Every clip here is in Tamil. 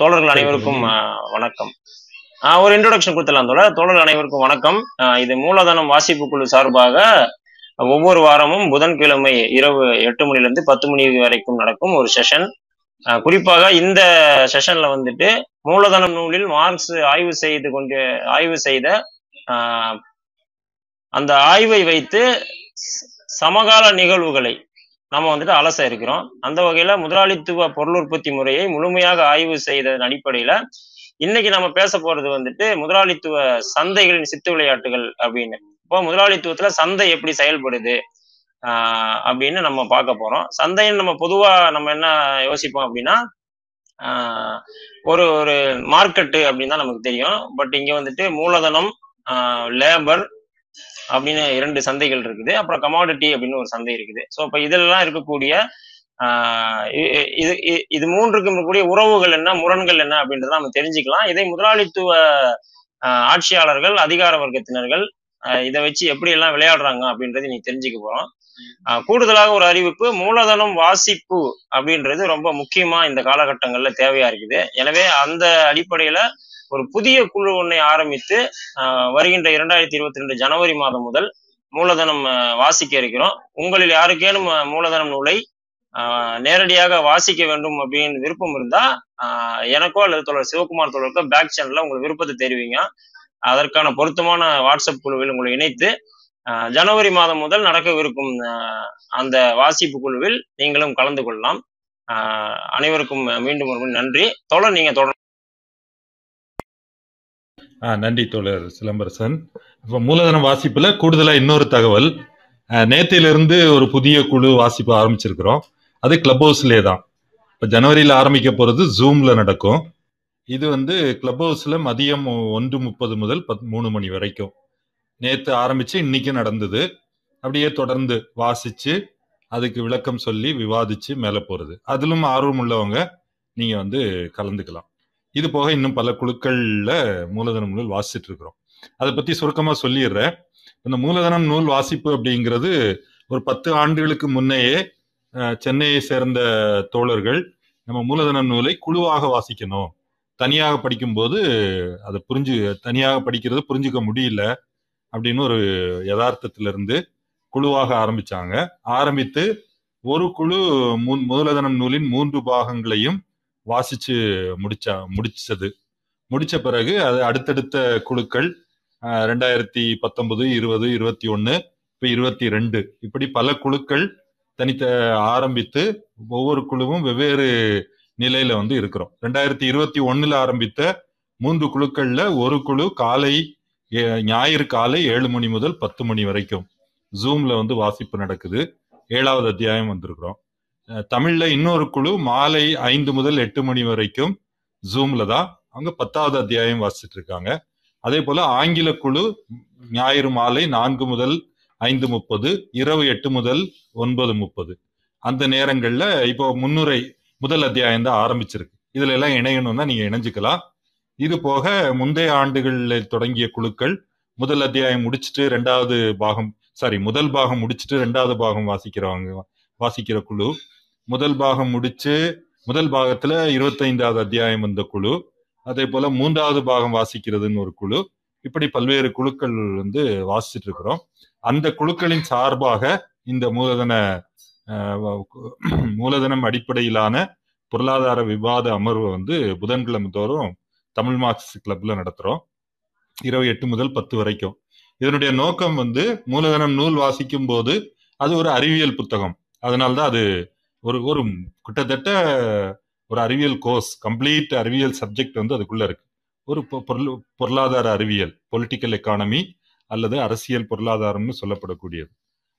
தோழர்கள் அனைவருக்கும் வணக்கம். ஒரு இன்ட்ரோடக்ஷன் கொடுத்துடலாம் தோழர். தோழர்கள் அனைவருக்கும் வணக்கம். இது மூலதனம் வாசிப்பு குழு சார்பாக ஒவ்வொரு வாரமும் புதன்கிழமை இரவு எட்டு மணிலிருந்து பத்து மணி வரைக்கும் நடக்கும் ஒரு செஷன் குறிப்பாக இந்த செஷன்ல வந்துட்டு மூலதனம் நூலில் மார்க்ஸ் ஆய்வு செய்து கொண்டு ஆய்வு செய்த அந்த ஆய்வை வைத்து சமகால நிகழ்வுகளை நம்ம வந்துட்டு அலச இருக்கிறோம். அந்த வகையில முதலாளித்துவ பொருள் உற்பத்தி முறையை முழுமையாக ஆய்வு செய்ததன் அடிப்படையில இன்னைக்கு நம்ம பேச போறது வந்துட்டு முதலாளித்துவ சந்தைகளின் சித்து விளையாட்டுகள் அப்படின்னு. இப்போ முதலாளித்துவத்துல சந்தை எப்படி செயல்படுது? ஆஹ் அப்படின்னு நம்ம பார்க்க போறோம். சந்தைன்னு நம்ம பொதுவா நம்ம என்ன யோசிப்போம் அப்படின்னா ஆஹ் ஒரு ஒரு மார்க்கெட்டு அப்படின்னு தான் நமக்கு தெரியும். பட் இங்க வந்துட்டு மூலதனம் லேபர் அப்படின்னு இரண்டு சந்தைகள் இருக்குது. அப்புறம் கமாடிட்டி அப்படின்னு ஒரு சந்தை இருக்குது. ஸோ இப்போ இதெல்லாம் இருக்கக்கூடிய இது இ- இது மூன்றுக்கும் இருக்கக்கூடிய உறவுகள் என்ன முரண்கள் என்ன அப்படின்றத நம்ம தெரிஞ்சுக்கலாம். இதை முதலாளித்துவ ஆட்சியாளர்கள் அதிகார வர்க்கத்தினர்கள் இதை வச்சு எப்படி எல்லாம் விளையாடுறாங்க அப்படின்றத நீ தெரிஞ்சுக்க போறோம். கூடுதலாக ஒரு அறிவிப்பு மூலதனம் வாசிப்பு அப்படின்றது ரொம்ப முக்கியமா இந்த காலகட்டங்கள்ல தேவையா இருக்குது. எனவே அந்த அடிப்படையில ஒரு புதிய குழு ஒன்றை ஆரம்பித்து வருகின்ற இரண்டாயிரத்தி இருபத்தி ரெண்டு ஜனவரி மாதம் முதல் மூலதனம் வாசிக்க இருக்கிறோம். உங்களில் யாருக்கேனும் மூலதனம் நூலை நேரடியாக வாசிக்க வேண்டும் அப்படின்னு விருப்பம் இருந்தா எனக்கோ அல்லது தொடர் சிவகுமார் தோழருக்கோ பேக் சேனல்ல உங்கள் விருப்பத்தை தெரிவிங்க. அதற்கான பொருத்தமான வாட்ஸ்அப் குழுவில் உங்களை இணைத்து ஜனவரி மாதம் முதல் நடக்கவிருக்கும் அந்த வாசிப்பு குழுவில் நீங்களும் கலந்து கொள்ளலாம். அனைவருக்கும் மீண்டும் ஒரு நன்றி. தொடர் நீங்க தொடர் ஆ நன்றி தோழர் சிலம்பரசன். இப்போ மூலதனம் வாசிப்புல கூடுதலா இன்னொரு தகவல். நேத்திலிருந்து ஒரு புதிய குழு வாசிப்பு ஆரம்பிச்சிருக்கிறோம். அது கிளப் ஹவுஸ்லேயே தான். இப்போ ஜனவரியில் ஆரம்பிக்க போகிறது ஜூமில் நடக்கும். இது வந்து கிளப் ஹவுஸில் மதியம் ஒன்று முப்பது முதல் பத் மூணு மணி வரைக்கும். நேற்று ஆரம்பித்து இன்னைக்கு நடந்தது. அப்படியே தொடர்ந்து வாசித்து அதுக்கு விளக்கம் சொல்லி விவாதித்து மேலே போகிறது அதிலும் ஆர்வம் உள்ளவங்க நீங்கள் வந்து கலந்துக்கலாம். இது போக இன்னும் பல குழுக்கள்ல மூலதனம் நூல் வாசிச்சுட்டு இருக்கிறோம். அதை பத்தி சுருக்கமா சொல்லிடுறேன். இந்த மூலதனம் நூல் வாசிப்பு அப்படிங்கிறது ஒரு பத்து ஆண்டுகளுக்கு முன்னையே சென்னையை சேர்ந்த தோழர்கள் நம்ம மூலதனம் நூலை குழுவாக வாசிக்கணும். தனியாக படிக்கும்போது அதை புரிஞ்சு தனியாக படிக்கிறது புரிஞ்சுக்க முடியல அப்படின்னு ஒரு யதார்த்தத்திலிருந்து குழுவாக ஆரம்பிச்சாங்க. ஆரம்பித்து ஒரு குழு மூ- மூலதனம் நூலின் மூன்று பாகங்களையும் வாசிச்சு முடிச்சா முடிச்சது. முடிச்ச பிறகு அது அடுத்தடுத்த குழுக்கள் ரெண்டாயிரத்தி பத்தொன்பது இருபது இருபத்தி ஒன்று இப்போ இருபத்தி ரெண்டு. இப்படி பல குழுக்கள் தனித்த ஆரம்பித்து ஒவ்வொரு குழுவும் வெவ்வேறு நிலையில வந்து இருக்கிறோம். ரெண்டாயிரத்தி இருபத்தி ஒன்னுல ஆரம்பித்த மூன்று குழுக்கள்ல ஒரு குழு காலை ஞாயிறு காலை ஏழு மணி முதல் பத்து மணி வரைக்கும். ஜூம்ல வந்து வாசிப்பு நடக்குது. ஏழாவது அத்தியாயம் வந்திருக்கிறோம். தமிழ்ல இன்னொரு குழு மாலை ஐந்து முதல் எட்டு மணி வரைக்கும் ஜூம்ல தான். அவங்க பத்தாவது அத்தியாயம் வாசிச்சுட்டு இருக்காங்க. அதே போல ஆங்கில குழு ஞாயிறு மாலை நான்கு முதல் ஐந்து முப்பது இரவு எட்டு முதல் ஒன்பது முப்பது. அந்த நேரங்கள்ல இப்போ முன்னுரை முதல் அத்தியாயம் தான் ஆரம்பிச்சிருக்கு. இதுல எல்லாம் இணையணும்னா நீங்க இணைஞ்சுக்கலாம். இது போக முந்தைய ஆண்டுகளில் தொடங்கிய குழுக்கள் முதல் அத்தியாயம் முடிச்சுட்டு ரெண்டாவது பாகம் சாரி முதல் பாகம் முடிச்சுட்டு ரெண்டாவது பாகம் வாசிக்கிறவங்க வாசிக்கிற குழு. முதல் பாகம் முடிச்சு முதல் பாகத்துல இருபத்தைந்தாவது அத்தியாயம் வந்த குழு. அதே போல மூன்றாவது பாகம் வாசிக்கிறதுன்னு ஒரு குழு. இப்படி பல்வேறு குழுக்கள் வந்து வாசிச்சுட்டு இருக்கிறோம். அந்த குழுக்களின் சார்பாக இந்த மூலதன மூலதனம் அடிப்படையிலான பொருளாதார விவாத அமர்வை வந்து புதன்கிழமை தோறும் தமிழ் மார்க்ஸ் கிளப்ல நடத்துறோம். இரவு எட்டு முதல் பத்து வரைக்கும். இதனுடைய நோக்கம் வந்து மூலதனம் நூல் வாசிக்கும் போது அது ஒரு அறிவியல் புத்தகம். அதனால்தான் அது ஒரு ஒரு கிட்டத்தட்ட ஒரு அறிவியல் கோர்ஸ் கம்ப்ளீட் அறிவியல் சப்ஜெக்ட் வந்து அதுக்குள்ள இருக்கு. ஒரு பொ- பொருள்- பொருளாதார அறிவியல் பொலிட்டிக்கல் எக்கானமி அல்லது அரசியல் பொருளாதாரம்னு சொல்லப்படக்கூடியது.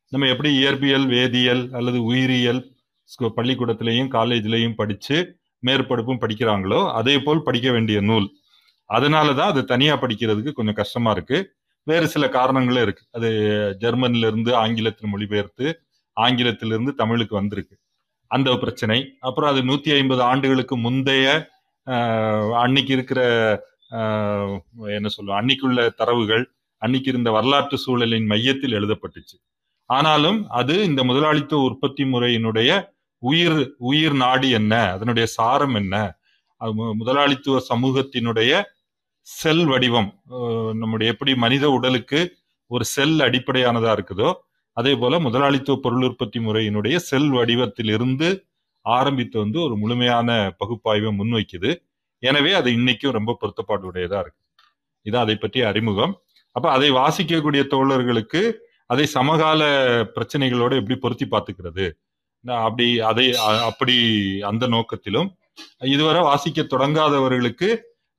நம்ம எப்படி இயற்பியல் வேதியியல் அல்லது உயிரியல் ஸ்கூ- பள்ளிக்கூடத்திலையும் காலேஜ்லேயும் படித்து மேற்படிப்பும் படிக்கிறாங்களோ அதே போல் படிக்க வேண்டிய நூல். அதனால தான் அது தனியாக படிக்கிறதுக்கு கொஞ்சம் கஷ்டமாக இருக்குது வேறு சில காரணங்களும் இருக்குது அது ஜெர்மன்லேருந்து ஆங்கிலத்தில் மொழிபெயர்த்து ஆங்கிலத்திலிருந்து தமிழுக்கு வந்திருக்கு. அந்த பிரச்சனை. அப்புறம் அது நூத்தி ஐம்பது ஆண்டுகளுக்கு முந்தைய ஆஹ், அன்னைக்கு இருக்கிற ஆஹ், என்ன சொல்லுவோம் அன்னைக்குள்ள தரவுகள் அன்னைக்கு இருந்த வரலாற்று சூழலின் மையத்தில் எழுதப்பட்டுச்சு. ஆனாலும் அது இந்த முதலாளித்துவ உற்பத்தி முறையினுடைய உயிர் உயிர் நாடு என்ன அதனுடைய சாரம் என்ன அது முதலாளித்துவ சமூகத்தினுடைய செல் வடிவம் நம்முடைய எப்படி மனித உடலுக்கு ஒரு செல் அடிப்படையானதா இருக்குதோ அதே போல முதலாளித்துவ பொருள் உற்பத்தி முறையினுடைய செல் வடிவத்திலிருந்து ஆரம்பித்து வந்து ஒரு முழுமையான பகுப்பாய்வை முன்வைக்குது. எனவே அது இன்னைக்கும் ரொம்ப பொருத்தப்பாடுடையதா இருக்கு. இதான் அதை பற்றிய அறிமுகம். அப்ப அதை வாசிக்கக்கூடிய தோழர்களுக்கு அதை சமகால பிரச்சனைகளோட எப்படி பொருத்தி பார்த்துக்கிறது? அப்படி அதை அப்படி அந்த நோக்கத்திலும் இதுவரை வாசிக்க தொடங்காதவர்களுக்கு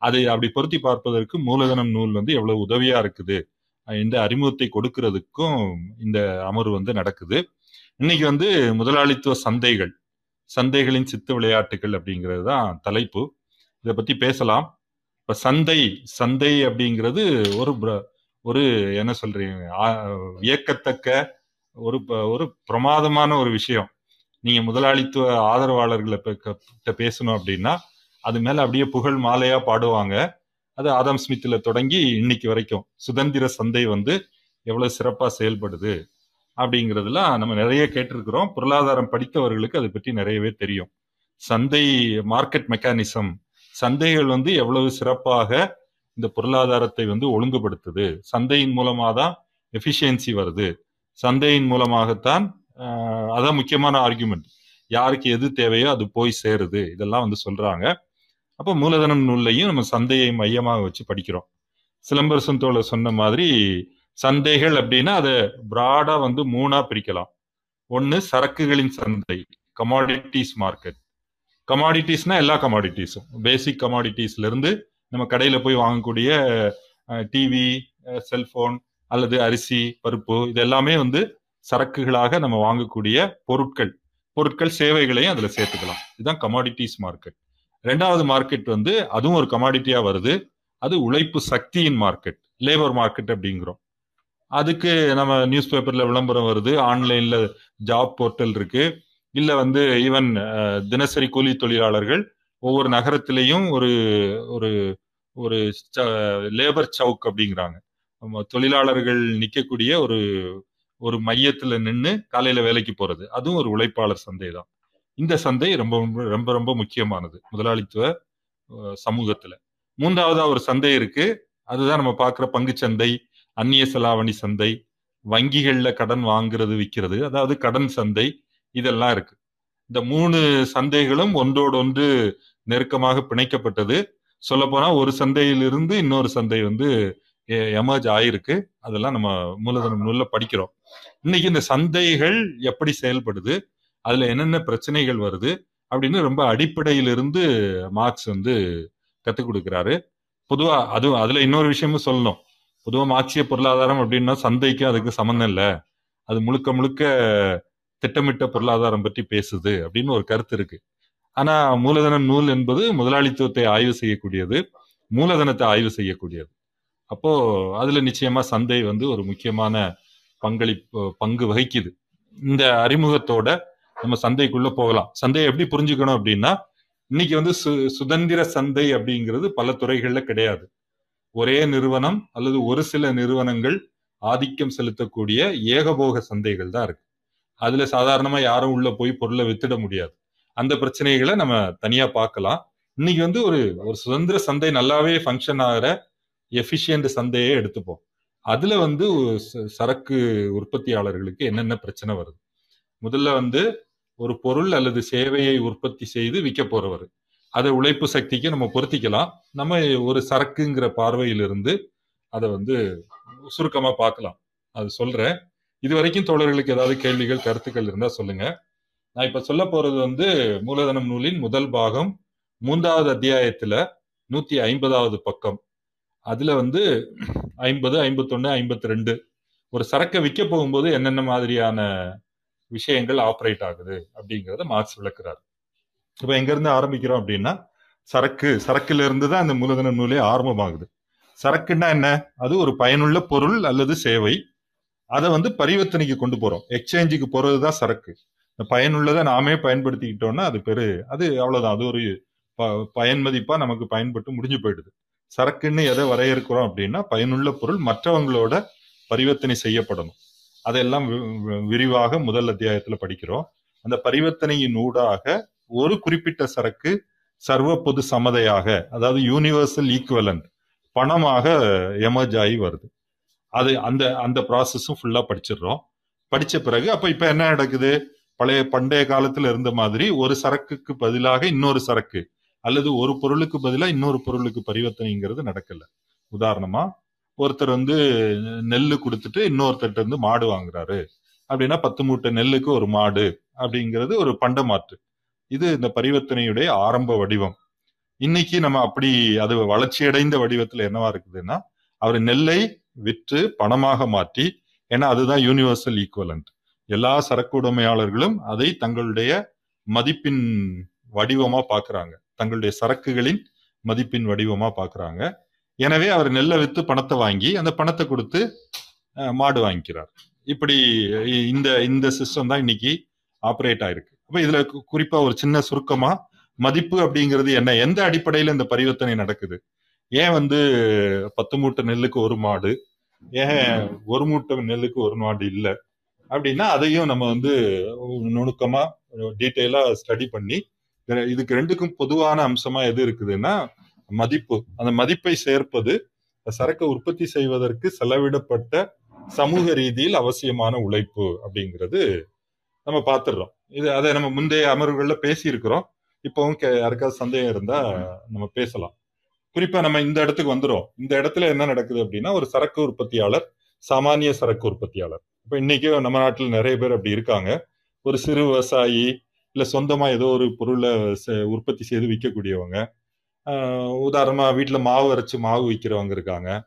அதை அப்படி பொருத்தி பார்ப்பதற்கு மூலதனம் நூல் வந்து எவ்வளவு உதவியா இருக்குது? இந்த அறிமுகத்தை கொடுக்கிறதுக்கும் இந்த அமர்வு வந்து நடக்குது. இன்னைக்கு வந்து முதலாளித்துவ சந்தைகள் சந்தைகளின் சித்து விளையாட்டுகள் அப்படிங்கிறது தான் தலைப்பு. இதை பத்தி பேசலாம். இப்ப சந்தை சந்தை அப்படிங்கிறது ஒரு ஒரு என்ன சொல்றீங்க வியக்கத்தக்க ஒரு ப- ஒரு பிரமாதமான ஒரு விஷயம். நீங்க முதலாளித்துவ ஆதரவாளர்களை கிட்ட பேசணும் அப்படின்னா அது மேல அப்படியே புகழ் மாலையா பாடுவாங்க. அது ஆதாம் ஸ்மித்ல தொடங்கி இன்னைக்கு வரைக்கும். சுதந்திர சந்தை வந்து எவ்வளவு சிறப்பா செயல்படுது அப்படிங்கிறதுலாம் நம்ம நிறைய கேட்டிருக்கிறோம். பொருளாதாரம் படித்தவர்களுக்கு அதை பற்றி நிறையவே தெரியும். சந்தை மார்க்கெட் மெக்கானிசம் சந்தைகள் வந்து எவ்வளவு சிறப்பாக இந்த பொருளாதாரத்தை வந்து ஒழுங்குபடுத்துது. சந்தையின் மூலமாக தான் எஃபிஷியன்சி வருது. சந்தையின் மூலமாகத்தான் அதான் முக்கியமான ஆர்குமெண்ட் யாருக்கு எது தேவையோ அது போய் சேருது. இதெல்லாம் வந்து சொல்றாங்க. அப்போ மூலதனம் நூல்லையும் நம்ம சந்தையை மையமாக வச்சு படிக்கிறோம். சிலம்பரசன் தோழர் சொன்ன மாதிரி சந்தைகள் அப்படின்னா அதை பிராடா வந்து மூணா பிரிக்கலாம். ஒன்னு சரக்குகளின் சந்தை கமாடிட்டிஸ் மார்க்கெட் கமாடிட்டிஸ்னா எல்லா கமாடிட்டிஸும் பேசிக் கமாடிட்டிஸ்ல இருந்து நம்ம கடையில போய் வாங்கக்கூடிய டிவி செல்போன் அல்லது அரிசி பருப்பு இது எல்லாமே வந்து சரக்குகளாக நம்ம வாங்கக்கூடிய பொருட்கள். பொருட்கள் சேவைகளையும் அதுல சேர்த்துக்கலாம். இதுதான் கமாடிட்டிஸ் மார்க்கெட் ரெண்டாவது மார்க்கெட் வந்து அதுவும் ஒரு கமாடிட்டியா வருது. அது உழைப்பு சக்தியின் மார்க்கெட் லேபர் மார்க்கெட் அப்படிங்கிறோம். அதுக்கு நம்ம நியூஸ் பேப்பர்ல விளம்பரம் வருது. ஆன்லைன்ல ஜாப் போர்ட்டல் இருக்கு. இல்ல வந்து ஈவன் தினசரி கூலி தொழிலாளர்கள் ஒவ்வொரு நகரத்திலையும் ஒரு ஒரு ஒரு லேபர் சவுக் அப்படிங்கிறாங்க. நம்ம தொழிலாளர்கள் நிக்கக்கூடிய ஒரு ஒரு மையத்துல நின்று காலையில வேலைக்கு போறது. அதுவும் ஒரு உழைப்பாளர் சந்தை தான் இந்த சந்தை ரொம்ப ரொம்ப- ரொம்ப ரொம்ப முக்கியமானது முதலாளித்துவ சமூகத்துல. மூன்றாவதா ஒரு சந்தை இருக்கு. அதுதான் நம்ம பார்க்குற பங்குச்சந்தை அந்நிய செலாவணி சந்தை வங்கிகள்ல கடன் வாங்குறது விற்கிறது அதாவது கடன் சந்தை இதெல்லாம் இருக்கு. இந்த மூணு சந்தைகளும் ஒன்றோடு ஒன்று நெருக்கமாக பிணைக்கப்பட்டது. சொல்லப்போனா ஒரு சந்தையிலிருந்து இன்னொரு சந்தை வந்து எமர்ஜ் ஆயிருக்கு. அதெல்லாம் நம்ம மூலதனம் நூல்ல படிக்கிறோம். இன்னைக்கு இந்த சந்தைகள் எப்படி செயல்படுது? அதுல என்னென்ன பிரச்சனைகள் வருது அப்படின்னு ரொம்ப அடிப்படையிலிருந்து மார்க்ஸ் வந்து கத்துக் கொடுக்குறாரு. பொதுவா அது அதுல இன்னொரு விஷயமும் சொல்லணும். பொதுவா மார்க்சிய பொருளாதாரம் அப்படின்னா சந்தைக்கு அதுக்கு சம்மந்தம் இல்லை. அது முழுக்க முழுக்க திட்டமிட்ட பொருளாதாரம் பற்றி பேசுது அப்படின்னு ஒரு கருத்து இருக்கு. ஆனா மூலதன நூல் என்பது முதலாளித்துவத்தை ஆய்வு செய்யக்கூடியது மூலதனத்தை ஆய்வு செய்யக்கூடியது. அப்போ அதுல நிச்சயமா சந்தை வந்து ஒரு முக்கியமான பங்களிப்பு பங்கு வகிக்குது. இந்த அறிமுகத்தோட நம்ம சந்தைக்குள்ள போகலாம். சந்தையை எப்படி புரிஞ்சுக்கணும் அப்படின்னா இன்னைக்கு வந்து சு சுதந்திர சந்தை அப்படிங்கிறது பல துறைகள்ல கிடையாது. ஒரே நிறுவனம் அல்லது ஒரு சில நிறுவனங்கள் ஆதிக்கம் செலுத்தக்கூடிய ஏகபோக சந்தைகள் தான் இருக்கு. அதுல சாதாரணமா யாரும் உள்ள போய் பொருளை வித்துட முடியாது. அந்த பிரச்சனைகளை நம்ம தனியா பார்க்கலாம். இன்னைக்கு வந்து ஒரு ஒரு சுதந்திர சந்தை நல்லாவே ஃபங்க்ஷன் ஆகிற எஃபிஷியன்ட் சந்தையே எடுத்துப்போம். அதுல வந்து ச- சரக்கு உற்பத்தியாளர்களுக்கு என்னென்ன பிரச்சனை வருது? முதல்ல வந்து ஒரு பொருள் அல்லது சேவையை உற்பத்தி செய்து விற்க போறவர். அதை உழைப்பு சக்திக்கு நம்ம பொருத்திக்கலாம். நம்ம ஒரு சரக்குங்கிற பார்வையிலிருந்து அதை வந்து சுருக்கமா பார்க்கலாம். அது சொல்றேன். இது வரைக்கும் தோழர்களுக்கு ஏதாவது கேள்விகள் கருத்துக்கள் இருந்தா சொல்லுங்க. நான் இப்ப சொல்ல போறது வந்து மூலதனம் நூலின் முதல் பாகம் மூன்றாவது அத்தியாயத்துல நூத்தி ஐம்பதாவது பக்கம். அதுல வந்து ஐம்பது ஐம்பத்தொன்னு ஐம்பத்தி ரெண்டு ஒரு சரக்கை விற்க போகும்போது என்னென்ன மாதிரியான விஷயங்கள் ஆப்ரேட் ஆகுது அப்படிங்கிறத மார்க்ஸ் விளக்குறாரு. இப்போ எங்க இருந்து ஆரம்பிக்கிறோம் அப்படின்னா சரக்கு சரக்குல இருந்து தான் அந்த மூலதன நூலே ஆரம்பமாகுது. சரக்குன்னா என்ன? அது ஒரு பயனுள்ள பொருள் அல்லது சேவை. அதை வந்து பரிவர்த்தனைக்கு கொண்டு போறோம். எக்ஸ்சேஞ்சுக்கு போறதுதான் சரக்கு. இந்த பயனுள்ளதை நாமே பயன்படுத்திக்கிட்டோம்னா அது பெரு அது அவ்வளவுதான். அது ஒரு ப- பயன் மதிப்பாக நமக்கு பயன்பட்டு முடிஞ்சு போயிடுது. சரக்குன்னு எதை வரையறுக்கிறோம் அப்படின்னா பயனுள்ள பொருள் மற்றவங்களோட பரிவர்த்தனை செய்யப்படணும். அதெல்லாம் வி- விரிவாக முதல் அத்தியாயத்துல படிக்கிறோம். அந்த பரிவர்த்தனையின் ஊடாக ஒரு குறிப்பிட்ட சரக்கு சர்வ பொது சமதையாக அதாவது யூனிவர்சல் ஈக்குவலன்ட் பணமாக எமர்ஜ் ஆகி வருது. அது அந்த அந்த ப்ராசஸும் ஃபுல்லா படிச்சிடுறோம். படிச்ச பிறகு அப்ப இப்ப என்ன நடக்குது? பழைய பண்டைய காலத்துல இருந்த மாதிரி ஒரு சரக்குக்கு பதிலாக இன்னொரு சரக்கு அல்லது ஒரு பொருளுக்கு பதிலாக இன்னொரு பொருளுக்கு பரிவர்த்தனைங்கிறது நடக்கல. உதாரணமா ஒருத்தர் வந்து நெல்லு கொடுத்துட்டு இன்னொருத்தர்கிட்ட இருந்து மாடு வாங்குறாரு. அப்படின்னா பத்து மூட்டை நெல்லுக்கு ஒரு மாடு அப்படிங்கிறது ஒரு பண்ட மாற்று. இது இந்த பரிவர்த்தனையுடைய ஆரம்ப வடிவம். இன்னைக்கு நம்ம அப்படி அது வளர்ச்சியடைந்த வடிவத்துல என்னவா இருக்குதுன்னா அவர் நெல்லை விற்று பணமாக மாற்றி ஏன்னா அதுதான் யூனிவர்சல் ஈக்குவலண்ட் எல்லா சரக்கு உடைமையாளர்களும் அதை தங்களுடைய மதிப்பின் வடிவமா பாக்குறாங்க. தங்களுடைய சரக்குகளின் மதிப்பின் வடிவமா பாக்குறாங்க. எனவே அவர் நெல்லை வித்து பணத்தை வாங்கி அந்த பணத்தை கொடுத்து மாடு வாங்கிக்கிறார். இப்படி இந்த இந்த சிஸ்டம் தான் இன்னைக்கு ஆப்ரேட் ஆயிருக்கு. அப்ப இதுல குறிப்பா ஒரு சின்ன சுருக்கமா மதிப்பு அப்படிங்கிறது என்ன? எந்த அடிப்படையில இந்த பரிவர்த்தனை நடக்குது? ஏன் வந்து பத்து மூட்டை நெல்லுக்கு ஒரு மாடு? ஏன் ஒரு மூட்டை நெல்லுக்கு ஒரு மாடு இல்லை? அப்படின்னா அதையும் நம்ம வந்து நுணுக்கமா டீட்டெயிலா ஸ்டடி பண்ணி இதுக்கு ரெண்டுக்கும் பொதுவான அம்சமா எது இருக்குதுன்னா மதிப்பு அந்த மதிப்பை சேர்ப்பது சரக்கு உற்பத்தி செய்வதற்கு செலவிடப்பட்ட சமூக ரீதியில் அவசியமான உழைப்பு அப்படிங்கிறது நம்ம பார்த்துடுறோம். இது அதை நம்ம முந்தைய அமர்வுகளில் பேசியிருக்கிறோம். இப்போவும் இப்பவும் கே- யாருக்காவது சந்தேகம் இருந்தா நம்ம பேசலாம். குறிப்பா நம்ம இந்த இடத்துக்கு வந்துரும் இந்த இடத்துல என்ன நடக்குது அப்படின்னா ஒரு சரக்கு உற்பத்தியாளர் சாமானிய சரக்கு உற்பத்தியாளர். இப்ப இன்னைக்கு நம்ம நாட்டில் நிறைய பேர் அப்படி இருக்காங்க. ஒரு சிறு விவசாயி இல்ல சொந்தமா ஏதோ ஒரு பொருளை உற்பத்தி செய்து விற்கக்கூடியவங்க உதாரணமா வீட்டுல மாவு அரைச்சு மாவு விற்கிறவங்க இருக்காங்க.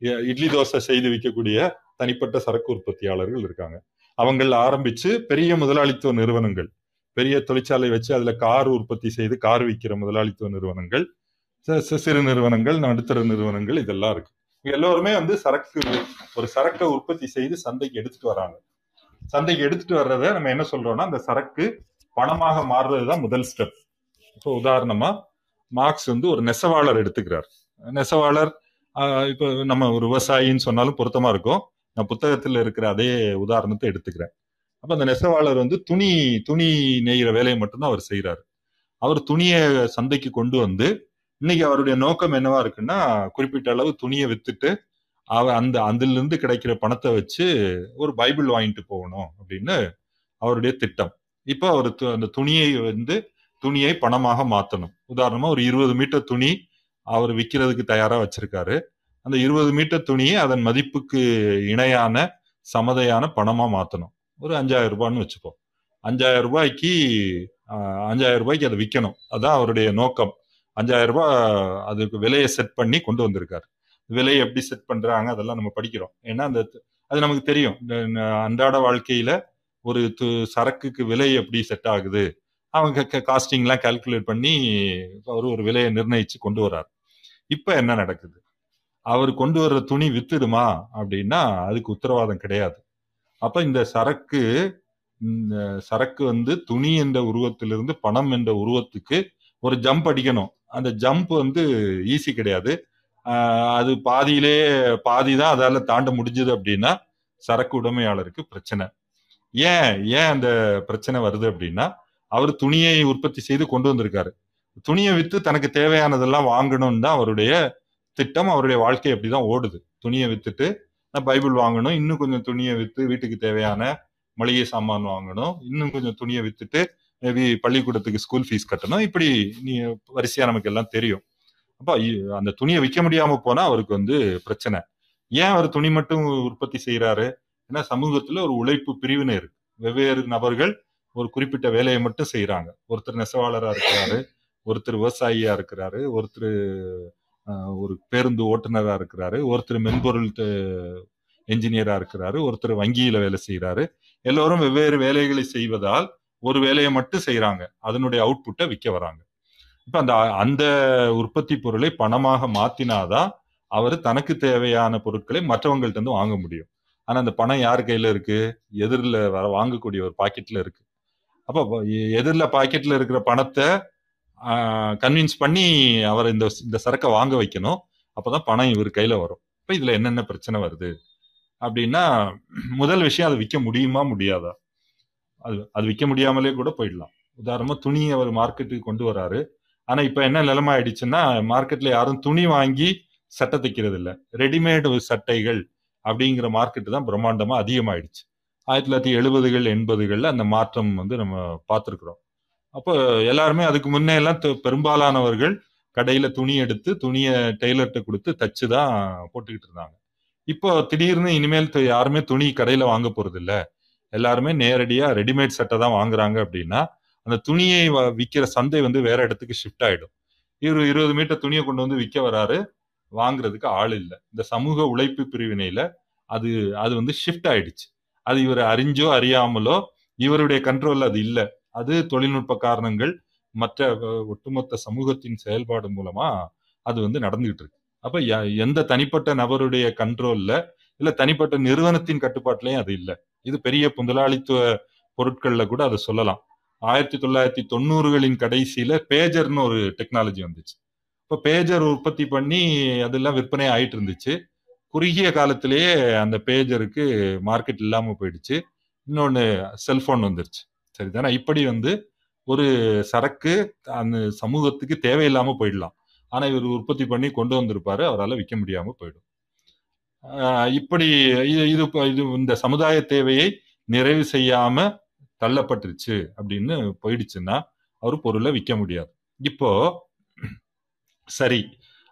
இ- இட்லி தோசை செய்து விற்கக்கூடிய தனிப்பட்ட சரக்கு உற்பத்தியாளர்கள் இருக்காங்க. அவங்கள் ஆரம்பிச்சு பெரிய முதலாளித்துவ நிறுவனங்கள். பெரிய தொழிற்சாலை வச்சு அதுல கார் உற்பத்தி செய்து கார் விற்கிற முதலாளித்துவ நிறுவனங்கள் சிறு நிறுவனங்கள் நடுத்தர நிறுவனங்கள் இதெல்லாம் இருக்கு. எல்லோருமே வந்து சரக்கு ஒரு சரக்கை உற்பத்தி செய்து சந்தைக்கு எடுத்துட்டு வராங்க. சந்தைக்கு எடுத்துட்டு வர்றத நம்ம என்ன சொல்றோம்னா அந்த சரக்கு பணமாக மாறுறதுதான் முதல் ஸ்டெப் இப்போ உதாரணமா மார்க்ஸ் வந்து ஒரு நெசவாளர் எடுத்துக்கிறார். நெசவாளர் இப்போ நம்ம ஒரு விவசாயின்னு சொன்னாலும் பொருத்தமா இருக்கும். நான் புத்தகத்தில் இருக்கிற அதே உதாரணத்தை எடுத்துக்கிறேன். அப்போ அந்த நெசவாளர் வந்து துணி துணி நெய்கிற வேலையை மட்டும்தான் அவர் செய்கிறாரு அவர் துணியை சந்தைக்கு கொண்டு வந்து இன்னைக்கு அவருடைய நோக்கம் என்னவா இருக்குன்னா குறிப்பிட்ட அளவு துணியை வித்துட்டு அவ அந்த அதிலிருந்து கிடைக்கிற பணத்தை வச்சு ஒரு பைபிள் வாங்கிட்டு போகணும் அப்படின்னு அவருடைய திட்டம். இப்போ அவர் து- அந்த துணியை வந்து துணியை பணமாக மாற்றணும் உதாரணமா ஒரு இருபது மீட்டர் துணி அவர் விற்கிறதுக்கு தயாரா வச்சிருக்காரு. அந்த இருபது மீட்டர் துணியை அதன் மதிப்புக்கு இணையான சமதையான பணமா மாற்றணும் ஒரு அஞ்சாயிரம் ரூபான்னு வச்சுப்போம். அஞ்சாயிரம் ரூபாய்க்கு அஞ்சாயிரம் ரூபாய்க்கு அதை விற்கணும் அதான் அவருடைய நோக்கம். அஞ்சாயிரம் ரூபாய் அதுக்கு விலையை செட் பண்ணி கொண்டு வந்திருக்காரு. விலையை எப்படி செட் பண்றாங்க அதெல்லாம் நம்ம படிக்கிறோம். ஏன்னா அந்த அது நமக்கு தெரியும். இந்த அன்றாட வாழ்க்கையில ஒரு து- சரக்குக்கு விலை எப்படி செட் ஆகுது? அவங்க காஸ்டிங்லாம் கால்குலேட் பண்ணி அவர் ஒரு விலையை நிர்ணயிச்சு கொண்டு வர்றாரு. இப்போ என்ன நடக்குது? அவர் கொண்டு வர்ற துணி வித்துடுமா அப்படின்னா அதுக்கு உத்தரவாதம் கிடையாது. அப்ப இந்த சரக்கு இந்த சரக்கு வந்து துணி என்ற உருவத்திலிருந்து பணம் என்ற உருவத்துக்கு ஒரு ஜம்ப் அடிக்கணும். அந்த ஜம்ப் வந்து ஈஸி கிடையாது. அது பாதியிலே பாதி தான் அதால தாண்ட முடிஞ்சது அப்படின்னா சரக்கு உடைமையாளருக்கு பிரச்சனை. ஏன் ஏன் அந்த பிரச்சனை வருது அப்படின்னா அவர் துணியை உற்பத்தி செய்து கொண்டு வந்திருக்காரு. துணியை விற்று தனக்கு தேவையானதெல்லாம் வாங்கணும்னு தான் அவருடைய திட்டம் அவருடைய வாழ்க்கை அப்படிதான் ஓடுது. துணியை வித்துட்டு நான் பைபிள் வாங்கணும் இன்னும் கொஞ்சம் துணியை வித்து வீட்டுக்கு தேவையான மளிகை சாமான் வாங்கணும் இன்னும் கொஞ்சம் துணியை வித்துட்டு மேபி பள்ளிக்கூடத்துக்கு ஸ்கூல் ஃபீஸ் கட்டணும். இப்படி நீ வரிசையா நமக்கு எல்லாம் தெரியும். அப்போ அந்த துணியை விற்க முடியாம போனா அவருக்கு வந்து பிரச்சனை. ஏன் அவர் துணி மட்டும் உற்பத்தி செய்யறாரு ஏன்னா சமூகத்துல ஒரு உழைப்பு பிரிவினை இருக்கு. வெவ்வேறு நபர்கள் ஒரு குறிப்பிட்ட வேலையை மட்டும் செய்யறாங்க ஒருத்தர் நெசவாளராக இருக்கிறாரு ஒருத்தர் விவசாயியா இருக்கிறாரு ஒருத்தர் ஒரு பேருந்து ஓட்டுநரா இருக்கிறாரு ஒருத்தர் மென்பொருள் என்ஜினியரா இருக்கிறாரு ஒருத்தர் வங்கியில வேலை செய்யறாரு எல்லோரும் வெவ்வேறு வேலைகளை செய்வதால் ஒரு வேலையை மட்டும் செய்யறாங்க அதனுடைய அவுட்புட்டை விற்க வராங்க. இப்ப அந்த அந்த உற்பத்தி பொருளை பணமாக மாத்தினாதான் அவர் தனக்கு தேவையான பொருட்களை மற்றவங்கள்ட்ட இருந்து வாங்க முடியும். ஆனா அந்த பணம் யார் கையில இருக்கு? எதிரில் வர வாங்கக்கூடிய ஒரு பாக்கெட்ல இருக்கு. அப்போ எதிரில் பாக்கெட்டில் இருக்கிற பணத்தை கன்வின்ஸ் பண்ணி அவர் இந்த இந்த சரக்கை வாங்க வைக்கணும். அப்பதான் பணம் இவர் கையில் வரும். இப்போ இதில் என்னென்ன பிரச்சனை வருது? அப்படின்னா முதல் விஷயம் அதை விற்க முடியுமா முடியாதா? அது அது விற்க முடியாமலே கூட போயிடலாம். உதாரணமாக துணியை அவர் மார்க்கெட்டுக்கு கொண்டு வராரு. ஆனால் இப்போ என்ன நிலைமை ஆயிடுச்சுன்னா மார்க்கெட்டில் யாரும் துணி வாங்கி சட்டை தைக்கிறது இல்லை ரெடிமேடு சட்டைகள் அப்படிங்கிற மார்க்கெட்டு தான் பிரம்மாண்டமாக அதிகமாயிடுச்சு. ஆயிரத்தி தொள்ளாயிரத்தி எழுபதுகள் எண்பதுகளில் அந்த மாற்றம் வந்து நம்ம பார்த்துருக்குறோம். அப்போ எல்லாருமே அதுக்கு முன்னே எல்லாம் பெரும்பாலானவர்கள் கடையில் துணி எடுத்து துணியை டெய்லர்கிட்ட கொடுத்து தச்சு தான் போட்டுக்கிட்டு இருந்தாங்க. இப்போ திடீர்னு இனிமேல் யாருமே துணி கடையில் வாங்க போகிறது இல்லை எல்லாருமே நேரடியாக ரெடிமேட் சட்டை தான் வாங்குறாங்க அப்படின்னா அந்த துணியை வ- சந்தை வந்து வேற இடத்துக்கு ஷிஃப்ட் ஆகிடும் இவரு இருபது மீட்டர் துணியை கொண்டு வந்து விற்க வராரு வாங்குறதுக்கு ஆள் இல்லை. இந்த சமூக உழைப்பு பிரிவினையில் அது அது வந்து ஷிஃப்ட் ஆயிடுச்சு. அது இவர் அறிஞ்சோ அறியாமலோ இவருடைய கண்ட்ரோல் அது இல்லை. அது தொழில்நுட்ப காரணங்கள் மற்ற ஒட்டுமொத்த சமூகத்தின் செயல்பாடு மூலமா அது வந்து நடந்துகிட்டு இருக்கு. அப்ப எந்த தனிப்பட்ட நபருடைய கண்ட்ரோல்ல இல்ல தனிப்பட்ட நிறுவனத்தின் கட்டுப்பாட்டிலையும் அது இல்லை. இது பெரிய முதலாளித்துவ பொருட்கள்ல கூட அதை சொல்லலாம். ஆயிரத்தி தொள்ளாயிரத்தி தொண்ணூறுகளின் கடைசியில பேஜர்னு ஒரு டெக்னாலஜி வந்துச்சு. இப்போ பேஜர் உற்பத்தி பண்ணி அதெல்லாம் விற்பனை ஆயிட்டு இருந்துச்சு. குறுகிய காலத்திலேயே அந்த பேஜருக்கு மார்க்கெட் இல்லாமல் போயிடுச்சு. இன்னொன்று செல்போன் வந்துருச்சு. சரிதானே? இப்படி வந்து ஒரு சரக்கு அந்த சமூகத்துக்கு தேவையில்லாமல் போயிடலாம். ஆனால் இவர் உற்பத்தி பண்ணி கொண்டு வந்திருப்பாரு. அவரால் விற்க முடியாமல் போயிடும். இப்படி இது இது இது இந்த சமுதாய தேவையை நிறைவு செய்யாம தள்ளப்பட்டுருச்சு அப்படின்னு போயிடுச்சுன்னா அவர் பொருளை விற்க முடியாது. இப்போ சரி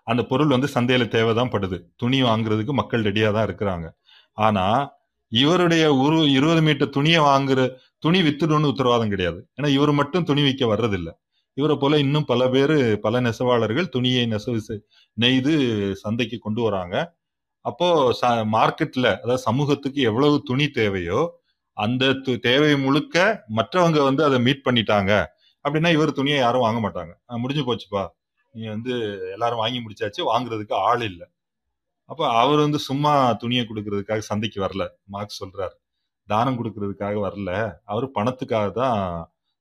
அந்த பொருள் வந்து சந்தையில தேவைதான் படுது. துணி வாங்குறதுக்கு மக்கள் ரெடியா தான் இருக்கிறாங்க. ஆனா இவருடைய ஒரு இருபது மீட்டர் துணியை வாங்குற துணி வித்துடணும்னு உத்தரவாதம் கிடையாது. ஏன்னா இவர் மட்டும் துணி விற்க வர்றதில்லை. இவரை போல இன்னும் பல பேர் பல நெசவாளர்கள் துணியை நெசவு செய்- நெய்து சந்தைக்கு கொண்டு வராங்க. அப்போ ச- மார்க்கெட்ல அதாவது சமூகத்துக்கு எவ்வளவு துணி தேவையோ அந்த து- தேவை முழுக்க மற்றவங்க வந்து அதை மீட் பண்ணிட்டாங்க. அப்படின்னா இவர் துணியை யாரும் வாங்க மாட்டாங்க. முடிஞ்சு போச்சுப்பா. நீ வந்து எல்லாரும் வாங்கி முடிச்சாச்சு வாங்குறதுக்கு ஆள் இல்லை. அப்போ அவர் வந்து சும்மா துணியை கொடுக்கறதுக்காக சந்தைக்கு வரல. மார்க்ஸ் சொல்றார். தானம் கொடுக்கறதுக்காக வரல. அவர் பணத்துக்காக தான்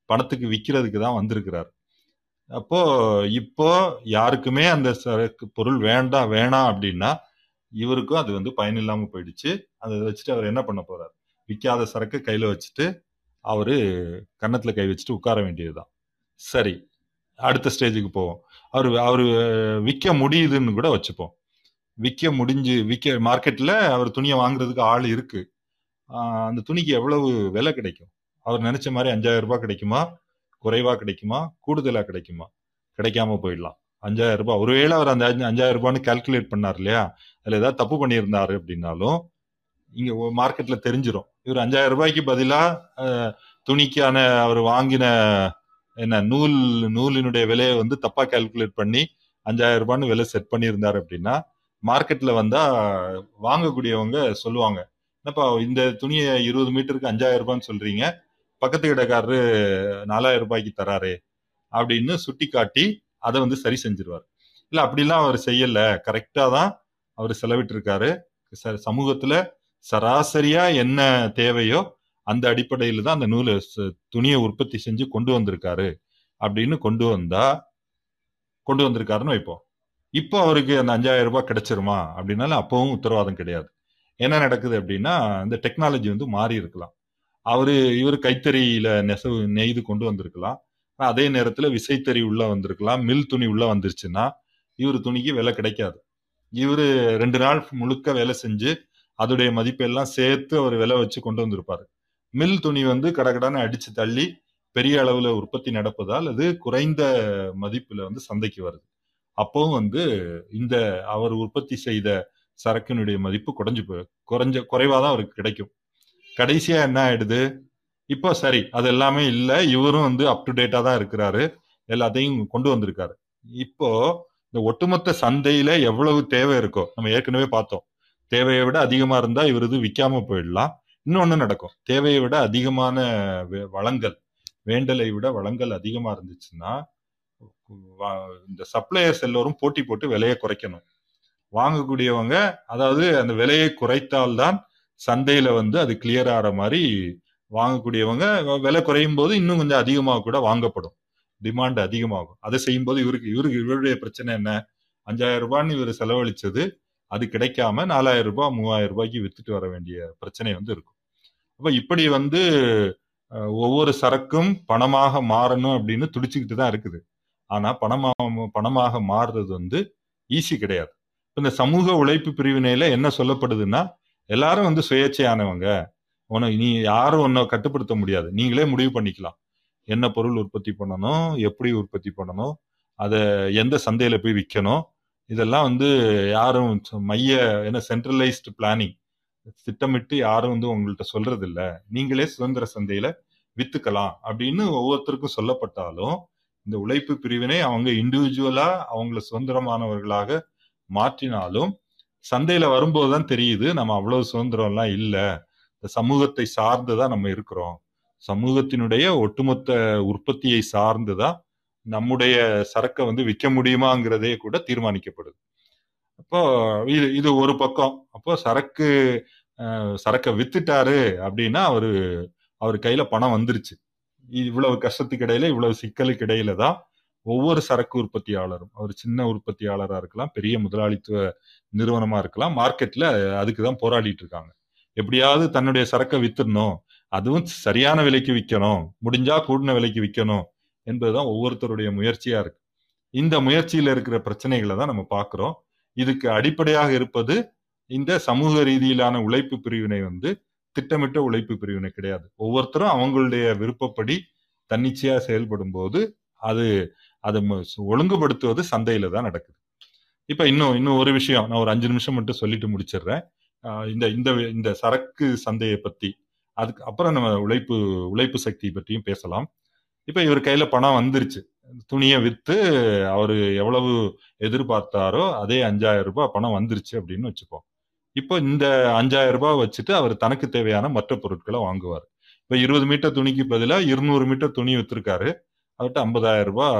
பணத்துக்கு விற்கிறதுக்கு தான் வந்திருக்கிறார். அப்போ இப்போ யாருக்குமே அந்த சரக்கு பொருள் வேண்டாம் வேணாம் அப்படின்னா இவருக்கும் அது வந்து பயனில்லாம போயிடுச்சு. அதை வச்சுட்டு அவர் என்ன பண்ண போறார்? விற்காத சரக்கு கையில வச்சுட்டு அவரு கன்னத்துல கை வச்சுட்டு உட்கார வேண்டியதுதான். சரி அடுத்த ஸ்டேஜுக்கு போவோம். அவர் அவர் விற்க முடியுதுன்னு கூட வச்சுப்போம். விற்க முடிஞ்சு விற்க மார்க்கெட்டில் அவர் துணியை வாங்குறதுக்கு ஆள் இருக்கு. அந்த துணிக்கு எவ்வளவு விலை கிடைக்கும்? அவர் நினைச்ச மாதிரி அஞ்சாயிரம் ரூபாய் கிடைக்குமா? குறைவாக கிடைக்குமா? கூடுதலாக கிடைக்குமா? கிடைக்காம போயிடலாம். அஞ்சாயிரம் ரூபாய் ஒருவேளை அவர் அந்த அஞ்சு- அஞ்சாயிரம் ரூபான்னு கால்குலேட் பண்ணார் இல்லையா? அதில் ஏதாவது தப்பு பண்ணியிருந்தாரு அப்படின்னாலும் இங்கே மார்க்கெட்டில் தெரிஞ்சிடும் இவர் அஞ்சாயிரம் ரூபாய்க்கு பதிலாக துணிக்கான அவர் வாங்கின என்ன நூல் நூலினுடைய விலையை வந்து தப்பா கால்குலேட் பண்ணி அஞ்சாயிரம் ரூபான்னு விலை செட் பண்ணியிருந்தாரு அப்படின்னா மார்க்கெட்ல வந்தா வாங்கக்கூடியவங்க சொல்லுவாங்க. என்னப்பா இந்த துணியை இருபது மீட்டருக்கு அஞ்சாயிரம் ரூபான்னு சொல்றீங்க பக்கத்து கடைக்காரரு நாலாயிரம் ரூபாய்க்கு தராரு அப்படின்னு சுட்டி காட்டி அதை வந்து சரி செஞ்சிருவார். இல்ல அப்படிலாம் அவர் செய்யல. கரெக்டா தான் அவர் செலவிட்டு இருக்காரு ச- சமூகத்துல சராசரியா என்ன தேவையோ அந்த அடிப்படையில தான் அந்த நூலை ச- துணியை உற்பத்தி செஞ்சு கொண்டு வந்திருக்காரு. அப்படின்னு கொண்டு வந்தா கொண்டு வந்திருக்காருன்னு வைப்போம். இப்போ அவருக்கு அந்த அஞ்சாயிரம் ரூபாய் கிடைச்சிருமா அப்படின்னாலும் அப்பவும் உத்தரவாதம் கிடையாது. என்ன நடக்குது அப்படின்னா இந்த டெக்னாலஜி வந்து மாறி இருக்கலாம். அவரு இவர் கைத்தறியில நெசவு நெய்து கொண்டு வந்திருக்கலாம். அதே நேரத்துல விசைத்தறி உள்ள வந்திருக்கலாம். மில் துணி உள்ள வந்துருச்சுன்னா இவர் துணிக்கு விலை கிடைக்காது. இவர் ரெண்டு நாள் முழுக்க வேலை செஞ்சு அதோடைய மதிப்பெல்லாம் சேர்த்து அவர் விலை வச்சு கொண்டு வந்திருப்பாரு. மில் துணி வந்து கடகடான அடிச்சு தள்ளி பெரிய அளவுல உற்பத்தி நடப்பதால் அது குறைந்த மதிப்புல வந்து சந்தைக்கு வருது? அப்பவும் வந்து இந்த அவர் உற்பத்தி செய்த சரக்கினுடைய மதிப்பு குறைஞ்சு போய் குறைஞ்ச குறைவாதான் அவருக்கு கிடைக்கும். கடைசியா என்ன ஆயிடுது? இப்போ சரி அது எல்லாமே இல்லை. இவரும் வந்து அப் டு டேட்டா தான் இருக்கிறாரு. எல்லாத்தையும் கொண்டு வந்திருக்காரு. இப்போ இந்த ஒட்டுமொத்த சந்தையில எவ்வளவு தேவை இருக்கோ நம்ம ஏற்கனவே பார்த்தோம். தேவையை விட அதிகமா இருந்தா இவர் இது விற்காம போயிடலாம். இன்னொன்னு நடக்கும். தேவையை விட அதிகமான வளங்கள் வேண்டலை விட வளங்கள் அதிகமா இருந்துச்சுன்னா இந்த சப்ளையர்ஸ் எல்லோரும் போட்டி போட்டு விலையை குறைக்கணும். வாங்கக்கூடியவங்க அதாவது அந்த விலையை குறைத்தால்தான் சந்தையில வந்து அது கிளியர் ஆகிற மாதிரி வாங்கக்கூடியவங்க விலை குறையும் போது இன்னும் கொஞ்சம் அதிகமாக கூட வாங்கப்படும். டிமாண்ட் அதிகமாகும். அதை செய்யும் போது இவருக்கு இவருக்கு இவருடைய பிரச்சனை என்ன? அஞ்சாயிரம் ரூபான்னு இவர் செலவழிச்சது அது கிடைக்காம நாலாயிரம் ரூபாய் மூவாயிரம் ரூபாய்க்கு வித்துட்டு வர வேண்டிய பிரச்சனை வந்து இருக்கும். அப்ப இப்படி வந்து ஒவ்வொரு சரக்கும் பணமாக மாறணும் அப்படின்னு துடிச்சுக்கிட்டு தான் இருக்குது. ஆனா பணமாக பணமாக மாறுறது வந்து ஈஸி கிடையாது. இந்த சமூக உழைப்பு பிரிவினையில என்ன சொல்லப்படுதுன்னா எல்லாரும் வந்து சுயேட்சையானவங்க. உன நீ யாரும் உன்னை கட்டுப்படுத்த முடியாது. நீங்களே முடிவு பண்ணிக்கலாம். என்ன பொருள் உற்பத்தி பண்ணணும்? எப்படி உற்பத்தி பண்ணணும்? அதை எந்த சந்தையில போய் விற்கணும் இதெல்லாம் வந்து யாரும் மைய என்ன சென்ட்ரலைஸ்டு பிளானிங் திட்டமிட்டு யாரும் வந்து உங்கள்கிட்ட சொல்றது இல்ல நீங்களே சுதந்திர சந்தையில வித்துக்கலாம் அப்படின்னு ஒவ்வொருத்தருக்கும் சொல்லப்பட்டாலும் இந்த உழைப்பு பிரிவினை அவங்க இண்டிவிஜுவலா அவங்கள சுதந்திரமானவர்களாக மாற்றினாலும் சந்தையில வரும்போது தான் தெரியுது நம்ம அவ்வளவு சுதந்திரம்லாம் இல்ல. இந்த சமூகத்தை சார்ந்துதான் நம்ம இருக்கிறோம். சமூகத்தினுடைய ஒட்டுமொத்த உற்பத்தியை சார்ந்துதான் நம்முடைய சரக்கை வந்து விற்க முடியுமாங்கிறதே கூட தீர்மானிக்கப்படுது. அப்போ இது இது ஒரு பக்கம். அப்போ சரக்கு சரக்கை வித்துட்டாரு அப்படின்னா அவரு அவர் கையில பணம் வந்துருச்சு. இவ்வளவு கஷ்டத்துக்கு இடையில இவ்வளவு சிக்கலுக்கு இடையில தான் ஒவ்வொரு சரக்கு உற்பத்தியாளரும் அவர் சின்ன உற்பத்தியாளராக இருக்கலாம் பெரிய முதலாளித்துவ நிறுவனமா இருக்கலாம் மார்க்கெட்ல அதுக்கு தான் போராடிட்டு இருக்காங்க. எப்படியாவது தன்னுடைய சரக்கை வித்துடணும். அதுவும் சரியான விலைக்கு விற்கணும் முடிஞ்சா கூடின விலைக்கு விற்கணும் என்பதுதான் ஒவ்வொருத்தருடைய முயற்சியா இருக்கு. இந்த முயற்சியில இருக்கிற பிரச்சனைகளை தான் நம்ம பார்க்குறோம். இதுக்கு அடிப்படையாக இருப்பது இந்த சமூக ரீதியிலான உழைப்பு பிரிவினை வந்து திட்டமிட்ட உழைப்பு பிரிவினை கிடையாது. ஒவ்வொருத்தரும் அவங்களுடைய விருப்பப்படி தன்னிச்சையா செயல்படும் போது அது அதை ம- ஒழுங்குபடுத்துவது சந்தையில தான் நடக்குது. இப்ப இன்னும் இன்னும் ஒரு விஷயம் நான் ஒரு அஞ்சு நிமிஷம் மட்டும் சொல்லிட்டு முடிச்சிடுறேன். இந்த இந்த இந்த சரக்கு சந்தையை பத்தி அதுக்கு அப்புறம் நம்ம உழைப்பு உழைப்பு சக்தியை பற்றியும் பேசலாம். இப்ப இவர் கையில பணம் வந்துருச்சு. துணியை விற்று அவர் எவ்வளவு எதிர்பார்த்தாரோ அதே அஞ்சாயிரம் ரூபாய் பணம் வந்துருச்சு அப்படின்னு வச்சுப்போம். இப்போ இந்த அஞ்சாயிரம் ரூபாய் வச்சுட்டு அவர் தனக்கு தேவையான மற்ற பொருட்களை வாங்குவார். இப்போ இருபது மீட்டர் துணிக்கு பதிலாக இருநூறு மீட்டர் துணி விற்றுருக்காரு அவர்கிட்ட ஐம்பதாயிரம் ரூபாய்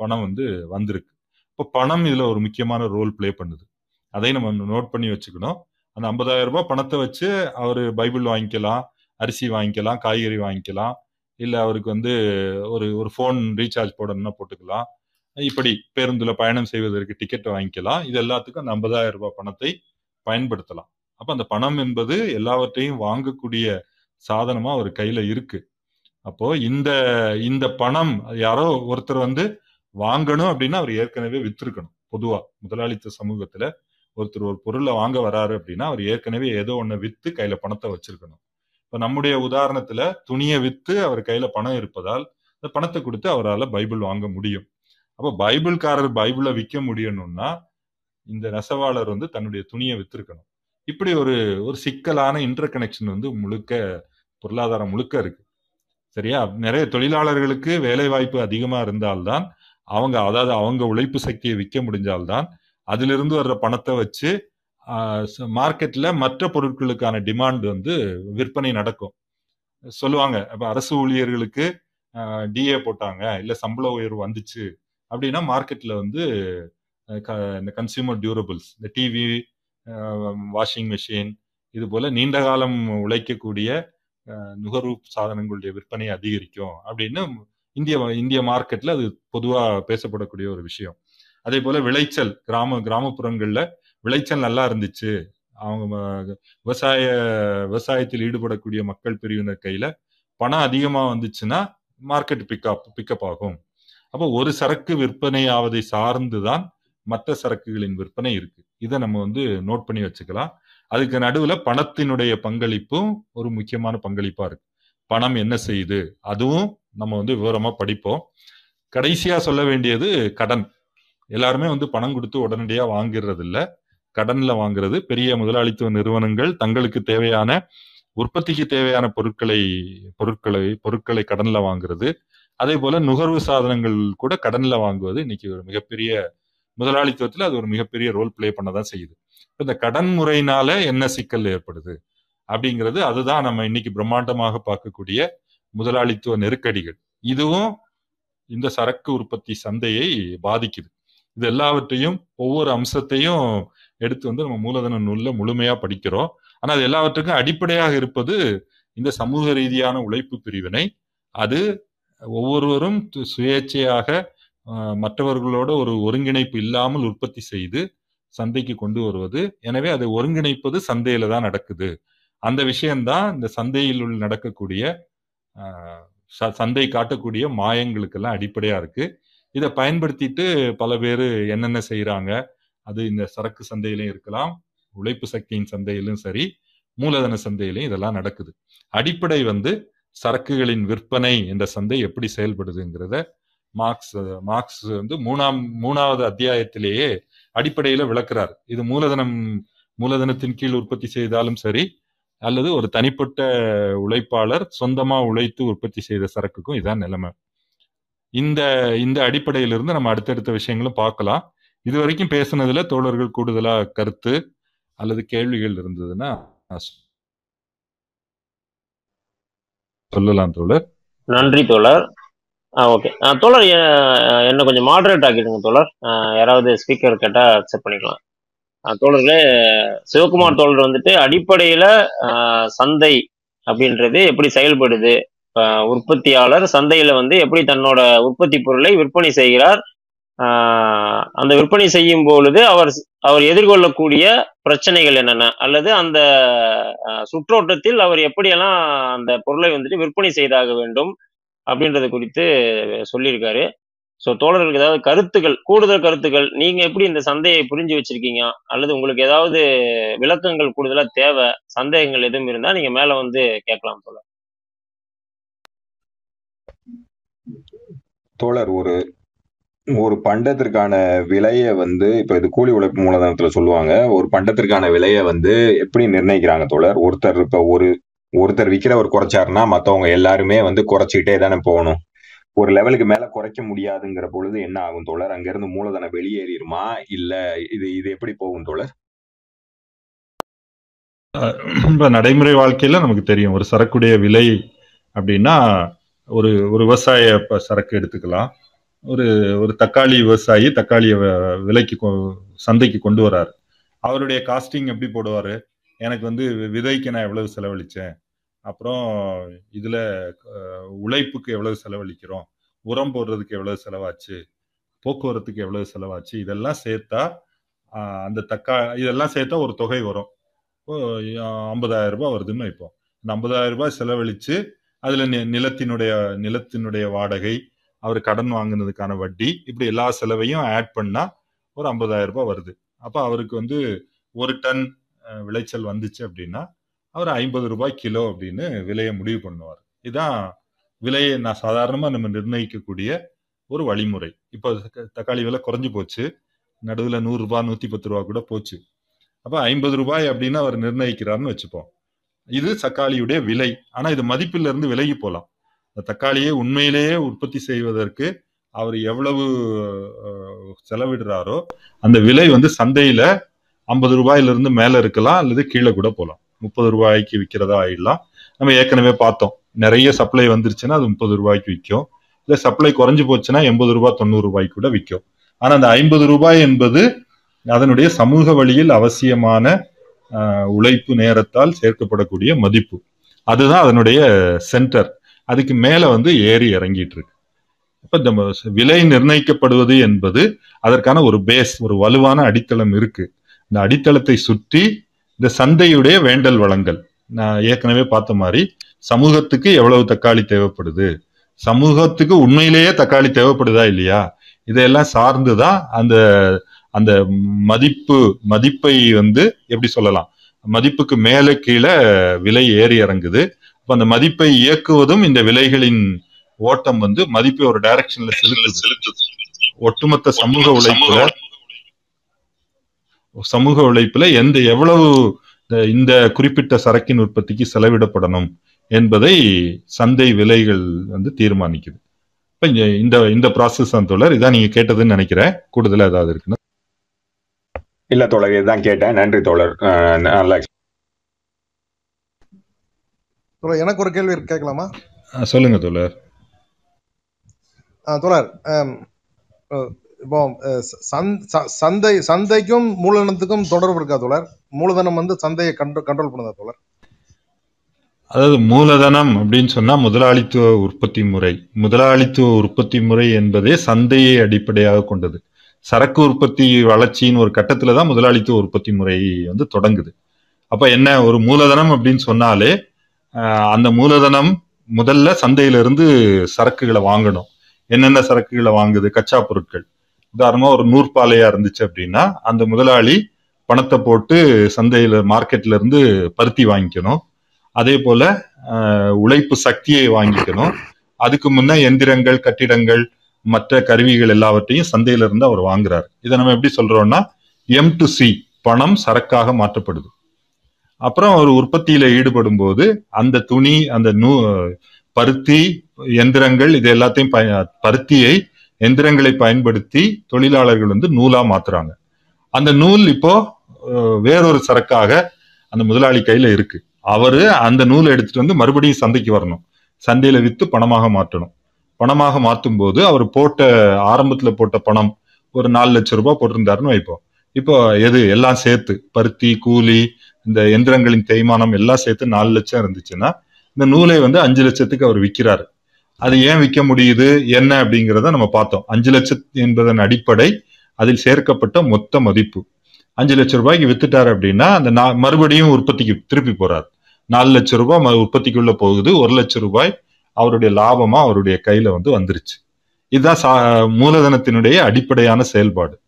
பணம் வந்து வந்திருக்கு. இப்போ பணம் இதில் ஒரு முக்கியமான ரோல் ப்ளே பண்ணுது. அதை நம்ம நோட் பண்ணி வச்சுக்கணும். அந்த ஐம்பதாயிரம் ரூபாய் பணத்தை வச்சு அவர் பைபிள் வாங்கிக்கலாம் அரிசி வாங்கிக்கலாம் காய்கறி வாங்கிக்கலாம். இல்லை அவருக்கு வந்து ஒரு ஒரு ஃபோன் ரீசார்ஜ் போடணும்னா போட்டுக்கலாம். இப்படி பேருந்தில் பயணம் செய்வதற்கு டிக்கெட் வாங்கிக்கலாம். இது எல்லாத்துக்கும் அந்த ஐம்பதாயிரம் ரூபாய் பணத்தை பயன்படுத்தலாம். அப்போ அந்த பணம் என்பது எல்லாவற்றையும் வாங்கக்கூடிய சாதனமாக அவர் கையில் இருக்கு. அப்போ இந்த இந்த பணம் யாரோ ஒருத்தர் வந்து வாங்கணும் அப்படின்னா அவர் ஏற்கனவே வித்திருக்கணும். பொதுவா முதலாளித்த சமூகத்துல ஒருத்தர் ஒரு பொருளை வாங்க வராரு அப்படின்னா அவர் ஏற்கனவே ஏதோ ஒன்று வித்து கையில பணத்தை வச்சிருக்கணும். இப்ப நம்முடைய உதாரணத்துல துணியை வித்து அவர் கையில பணம் இருப்பதால் இந்த பணத்தை கொடுத்து அவரால் பைபிள் வாங்க முடியும். அப்போ பைபிள்காரர் பைபிளை விற்க முடியணும்னா இந்த நெசவாளர் வந்து தன்னுடைய துணியை வித்திருக்கணும். இப்படி ஒரு ஒரு சிக்கலான இன்டர் கனெக்ஷன் வந்து முழுக்க பொருளாதாரம் முழுக்க இருக்கு. சரியா? நிறைய தொழிலாளர்களுக்கு வேலை வாய்ப்பு அதிகமா இருந்தால்தான் அவங்க அதாவது அவங்க உழைப்பு சக்தியை விற்க முடிஞ்சால்தான் அதிலிருந்து வர்ற பணத்தை வச்சு மார்க்கெட்டில் மற்ற பொருட்களுக்கான டிமாண்ட் வந்து விற்பனை நடக்கும். சொல்லுவாங்க அப்போ அரசு ஊழியர்களுக்கு டிஏ போட்டாங்க இல்லை சம்பள உயர்வு வந்துச்சு அப்படின்னா மார்க்கெட்டில் வந்து க- இந்த கன்சியூமர் டியூரபிள்ஸ் இந்த டிவி வாஷிங் மிஷின் இது போல நீண்ட காலம் உழைக்கக்கூடிய நுகர்வு சாதனங்களுடைய விற்பனை அதிகரிக்கும் அப்படின்னு இந்திய இந்திய மார்க்கெட்ல அது பொதுவாக பேசப்படக்கூடிய ஒரு விஷயம். அதே போல விளைச்சல் கிராம கிராமப்புறங்கள்ல விளைச்சல் நல்லா இருந்துச்சு. அவங்க விவசாய விவசாயத்தில் ஈடுபடக்கூடிய மக்கள் பிரிவினர் கையில பணம் அதிகமா வந்துச்சுன்னா மார்க்கெட் பிக்கப் பிக்கப் ஆகும். அப்போ ஒரு சரக்கு விற்பனை ஆவதை சார்ந்துதான் மற்ற சரக்குகளின் விற்பனை இருக்கு. இதை நம்ம வந்து நோட் பண்ணி வச்சுக்கலாம். அதுக்கு நடுவுல பணத்தினுடைய பங்களிப்பும் ஒரு முக்கியமான பங்களிப்பா இருக்கு. பணம் என்ன செய்யுது? அதுவும் நம்ம வந்து விவரமா படிப்போம். கடைசியா சொல்ல வேண்டியது கடன். எல்லாருமே வந்து பணம் கொடுத்து உடனடியா வாங்கிடுறது இல்லை கடன்ல வாங்குறது பெரிய முதலாளித்துவ நிறுவனங்கள் தங்களுக்கு தேவையான உற்பத்திக்கு தேவையான பொருட்களை பொருட்களை பொருட்களை கடன்ல வாங்குறது. அதே போல நுகர்வு சாதனங்கள் கூட கடன்ல வாங்குவது இன்னைக்கு ஒரு மிகப்பெரிய முதலாளித்துவத்தில் அது ஒரு மிகப்பெரிய ரோல் ப்ளே பண்ணதான் செய்யுது. இந்த கடன் முறையினால என்ன சிக்கல் ஏற்படுது? அப்படிங்கிறது அதுதான் நம்ம இன்னைக்கு பிரம்மாண்டமாக பார்க்கக்கூடிய முதலாளித்துவ நெருக்கடிகள். இதுவும் இந்த சரக்கு உற்பத்தி சந்தையை பாதிக்குது. இது எல்லாவற்றையும் ஒவ்வொரு அம்சத்தையும் எடுத்து வந்து நம்ம மூலதன நூலில் முழுமையாக படிக்கிறோம். ஆனால் அது எல்லாவற்றுக்கும் அடிப்படையாக இருப்பது இந்த சமூக ரீதியான உழைப்பு பிரிவினை. அது ஒவ்வொருவரும் து- சுயேட்சையாக மற்றவர்களோட ஒரு ஒருங்கிணைப்பு இல்லாமல் உற்பத்தி செய்து சந்தைக்கு கொண்டு வருவது. எனவே அதை ஒருங்கிணைப்பது சந்தையில தான் நடக்குது. அந்த விஷயம்தான் இந்த சந்தையில் உள்ள நடக்கக்கூடிய ச- சந்தை காட்டக்கூடிய மாயங்களுக்கெல்லாம் அடிப்படையா இருக்கு. இதை பயன்படுத்திட்டு பல பேர் என்னென்ன செய்யறாங்க அது இந்த சரக்கு சந்தையிலும் இருக்கலாம் உழைப்பு சக்தியின் சந்தையிலும் சரி மூலதன சந்தையிலையும் இதெல்லாம் நடக்குது. அடிப்படை வந்து சரக்குகளின் விற்பனை என்ற சந்தை எப்படி செயல்படுதுங்கிறத மார்க்ஸ் மார்க்ஸ் வந்து மூணாம் மூணாவது அத்தியாயத்திலேயே அடிப்படையில விளக்குறார். இது மூலதனம் மூலதனத்தின் கீழ் உற்பத்தி செய்தாலும் சரி அல்லது ஒரு தனிப்பட்ட உழைப்பாளர் சொந்தமா உழைத்து உற்பத்தி செய்த சரக்குக்கும் இதான் நிலைமை. இந்த இந்த அடிப்படையிலிருந்து நம்ம அடுத்தடுத்த விஷயங்களும் பார்க்கலாம். இது வரைக்கும் பேசுனதுல தோழர்கள் கூடுதலா கருத்து அல்லது கேள்விகள் இருந்ததுன்னா சொல்லலாம் தோழர். நன்றி தோழர். ஓகே. தோழர் என்ன கொஞ்சம் மாடரேட் ஆக்கிடுங்க தோழர். யாராவது ஸ்பீக்கர் கேட்டா அக்செப்ட் பண்ணிக்கலாம். தோழர்களே சிவகுமார் தோழர் வந்துட்டு அடிப்படையில சந்தை அப்படின்றது எப்படி செயல்படுது? உற்பத்தியாளர் சந்தையில வந்து எப்படி தன்னோட உற்பத்தி பொருளை விற்பனை செய்கிறார்? அந்த விற்பனை செய்யும் பொழுது அவர் அவர் எதிர்கொள்ளக்கூடிய பிரச்சனைகள் என்னென்ன? அல்லது அந்த சுற்றோட்டத்தில் அவர் எப்படியெல்லாம் அந்த பொருளை வந்துட்டு விற்பனை செய்தாக வேண்டும் அப்படின்றது குறித்து சொல்லியிருக்காரு. ஸோ தோழர்களுக்கு ஏதாவது கருத்துக்கள் கூடுதல் கருத்துக்கள் நீங்க எப்படி இந்த சந்தையை புரிஞ்சு வச்சிருக்கீங்க? அல்லது உங்களுக்கு ஏதாவது விளக்கங்கள் கூடுதலா தேவை சந்தேகங்கள் எதுவும் இருந்தா நீங்க மேல வந்து கேட்கலாம் தோழர். தோழர் ஒரு ஒரு பண்டத்திற்கான விலையை வந்து இப்ப இது கூலி உழைப்பு மூலதனத்துல சொல்லுவாங்க. ஒரு பண்டத்திற்கான விலையை வந்து எப்படி நிர்ணயிக்கிறாங்க தோழர்? ஒருத்தர் இப்ப ஒரு ஒருத்தர் விற்கிறவர் குறைச்சாருன்னா மற்றவங்க எல்லாருமே வந்து குறைச்சிக்கிட்டே தானே போகணும். ஒரு லெவலுக்கு மேல குறைக்க முடியாதுங்கிற பொழுது என்ன ஆகும் தோழர்? அங்கிருந்து மூலதனம் வெளியேறிடுமா? இல்ல இது இது எப்படி போகும் தோழர்? இப்ப நடைமுறை வாழ்க்கையில நமக்கு தெரியும். ஒரு சரக்குடைய விலை அப்படின்னா ஒரு ஒரு விவசாய சரக்கு எடுத்துக்கலாம். ஒரு ஒரு தக்காளி விவசாயி தக்காளியை வ- விலைக்கு கொ- சந்தைக்கு கொண்டு வராரு. அவருடைய காஸ்டிங் எப்படி போடுவார்? எனக்கு வந்து வி- விதைக்கு நான் எவ்வளவு செலவழித்தேன் அப்புறம் இதில் உழைப்புக்கு எவ்வளவு செலவழிக்கிறோம்? உரம் போடுறதுக்கு எவ்வளவு செலவாச்சு? போக்குவரத்துக்கு எவ்வளவு செலவாச்சு? இதெல்லாம் சேர்த்தா அந்த தக்கா இதெல்லாம் சேர்த்தா ஒரு தொகை வரும். ஐம்பதாயிரம் ரூபாய் வருதுன்னு வைப்போம். இந்த ஐம்பதாயிரம் ரூபாய் செலவழித்து அதில் நிலத்தினுடைய நிலத்தினுடைய வாடகை அவர் கடன் வாங்கினதுக்கான வட்டி இப்படி எல்லா செலவையும் ஆட் பண்ணா ஒரு ஐம்பதாயிரம் ரூபாய் வருது. அப்ப அவருக்கு வந்து ஒரு டன் விளைச்சல் வந்துச்சு அப்படின்னா அவர் ஐம்பது ரூபாய் கிலோ அப்படின்னு விலையை முடிவு பண்ணுவார். இதான் விலையை நான் சாதாரணமா நம்ம நிர்ணயிக்கக்கூடிய ஒரு வழிமுறை. இப்போ தக்காளி விலை குறைஞ்சு போச்சு. நடுவில் நூறு ரூபாய் நூத்தி பத்து ரூபாய் கூட போச்சு. அப்ப ஐம்பது ரூபாய் அப்படின்னு அவர் நிர்ணயிக்கிறார்னு வச்சுப்போம். இது தக்காளியுடைய விலை. ஆனா இது மதிப்பில இருந்து விலகி போலாம். இந்த தக்காளியை உண்மையிலேயே உற்பத்தி செய்வதற்கு அவர் எவ்வளவு செலவிடுறாரோ அந்த விலை வந்து சந்தையில ஐம்பது ரூபாயிலிருந்து மேல இருக்கலாம் அல்லது கீழே கூட போகலாம் முப்பது ரூபாய்க்கு விற்கிறதா ஆயிடலாம். நம்ம ஏற்கனவே பார்த்தோம். நிறைய சப்ளை வந்துருச்சுன்னா அது முப்பது ரூபாய்க்கு விற்கும். இல்லை சப்ளை குறைஞ்சு போச்சுன்னா எண்பது ரூபாய் தொண்ணூறு ரூபாய்க்கு கூட விற்கும். ஆனா அந்த ஐம்பது ரூபாய் என்பது அதனுடைய சமூக வழியில் அவசியமான உழைப்பு நேரத்தால் சேர்க்கப்படக்கூடிய மதிப்பு. அதுதான் அதனுடைய சென்டர். அதுக்கு மேலே வந்து ஏறி இறங்கிட்டு இருக்கு இப்போ இந்த விலை நிர்ணயிக்கப்படுவது என்பது அதற்கான ஒரு பேஸ் ஒரு வலுவான அடித்தளம் இருக்கு. இந்த அடித்தளத்தை சுற்றி இந்த சந்தையுடைய வேண்டல் வளங்கள். நான் ஏற்கனவே பார்த்த மாதிரி சமூகத்துக்கு எவ்வளவு தக்காளி தேவைப்படுது? சமூகத்துக்கு உண்மையிலேயே தக்காளி தேவைப்படுதா இல்லையா? இதையெல்லாம் சார்ந்துதான் அந்த அந்த மதிப்பு மதிப்பை வந்து எப்படி சொல்லலாம்? மதிப்புக்கு மேலே கீழே விலை ஏறி இறங்குது. அந்த மதிப்பை இயக்குவதும் இந்த விலைகளின் ஓட்டம் வந்து மதிப்பை ஒரு டைரக்ஷன்ல செலுத்துது. ஒட்டுமொத்த சமூக உழைப்புல சமூக உழைப்புல எந்த எவ்வளவு இந்த- குறிப்பிட்ட சரக்கின் உற்பத்திக்கு செலவிடப்படணும் என்பதை சந்தை விலைகள் வந்து தீர்மானிக்குது. இப்ப இந்த இந்த ப்ராசஸ் தான் தோழர். இதான் நீங்க கேட்டதுன்னு நினைக்கிறேன். கூடுதலா ஏதாவது இருக்குன்னா. இல்ல தோழர் இதுதான் கேட்டேன். நன்றி தோழர். அஹ், நல்லா தோழர் எனக்கு ஒரு கேள்வி கேட்கலாமா? சொல்லுங்க தோழர். தோழர் இப்போ சந்தை சந்தைக்கும் மூலதனத்துக்கும் தொடர்பு இருக்கா தோழர்? மூலதனம் வந்து சந்தையை கண்ட்ரோல் கண்ட்ரோல் பண்ணுதா தோழர்? அதாவது மூலதனம் அப்படின்னு சொன்னா முதலாளித்துவ உற்பத்தி முறை. முதலாளித்துவ உற்பத்தி முறை என்பதே சந்தையை அடிப்படையாக கொண்டது. சரக்கு உற்பத்தி வளர்ச்சியின் ஒரு கட்டத்துல தான் முதலாளித்துவ உற்பத்தி முறை வந்து தொடங்குது. அப்ப என்ன ஒரு மூலதனம் அப்படின்னு சொன்னாலே அந்த மூலதனம் முதல்ல சந்தையில இருந்து சரக்குகளை வாங்கணும். என்னென்ன சரக்குகளை வாங்குது? கச்சா பொருட்கள். உதாரணமா ஒரு நூற்பாலையா இருந்துச்சு அப்படின்னா அந்த முதலாளி பணத்தை போட்டு சந்தையில மார்க்கெட்ல இருந்து பருத்தி வாங்கிக்கணும். அதே போல உழைப்பு சக்தியை வாங்கிக்கணும். அதுக்கு முன்ன எந்திரங்கள் கட்டிடங்கள் மற்ற கருவிகள் எல்லாவற்றையும் சந்தையில இருந்து அவர் வாங்குறாரு. இதை நம்ம எப்படி சொல்றோம்னா எம் டு சி பணம் சரக்காக மாற்றப்படுது. அப்புறம் ஒரு உற்பத்தியில ஈடுபடும் போது அந்த துணி அந்த நூ பருத்தி எந்திரங்கள் இது எல்லாத்தையும் பய- பருத்தியை எந்திரங்களை பயன்படுத்தி தொழிலாளர்கள் வந்து நூலா மாத்துறாங்க. அந்த நூல் இப்போ வேறொரு சரக்காக அந்த முதலாளி கையில இருக்கு. அவரு அந்த நூலை எடுத்துட்டு வந்து மறுபடியும் சந்தைக்கு வரணும். சந்தையில வித்து பணமாக மாற்றணும். பணமாக மாற்றும் போது அவர் போட்ட ஆரம்பத்துல போட்ட பணம் ஒரு நாலு லட்சம் ரூபாய் போட்டிருந்தாருன்னு வைப்போம். இப்போ எது எல்லாம் சேர்த்து பருத்தி கூலி இந்த எந்திரங்களின் தேய்மானம் எல்லாம் சேர்த்து நாலு லட்சம் இருந்துச்சுன்னா இந்த நூலை வந்து அஞ்சு லட்சத்துக்கு அவர் விற்கிறாரு அது ஏன் விற்க முடியுது? என்ன அப்படிங்கிறத நம்ம பார்த்தோம். அஞ்சு லட்சம் என்பதன் அடிப்படை அதில் சேர்க்கப்பட்ட மொத்த மதிப்பு. அஞ்சு லட்சம் ரூபாய்க்கு வித்துட்டாரு அப்படின்னா அந்த நா- மறுபடியும் உற்பத்திக்கு திருப்பி போறாரு. நாலு லட்சம் ரூபாய் உற்பத்திக்குள்ள போகுது. ஒரு லட்சம் ரூபாய் அவருடைய லாபமா அவருடைய கையில வந்து வந்துருச்சு. இதுதான் சா- மூலதனத்தினுடைய அடிப்படையான செயல்பாடு.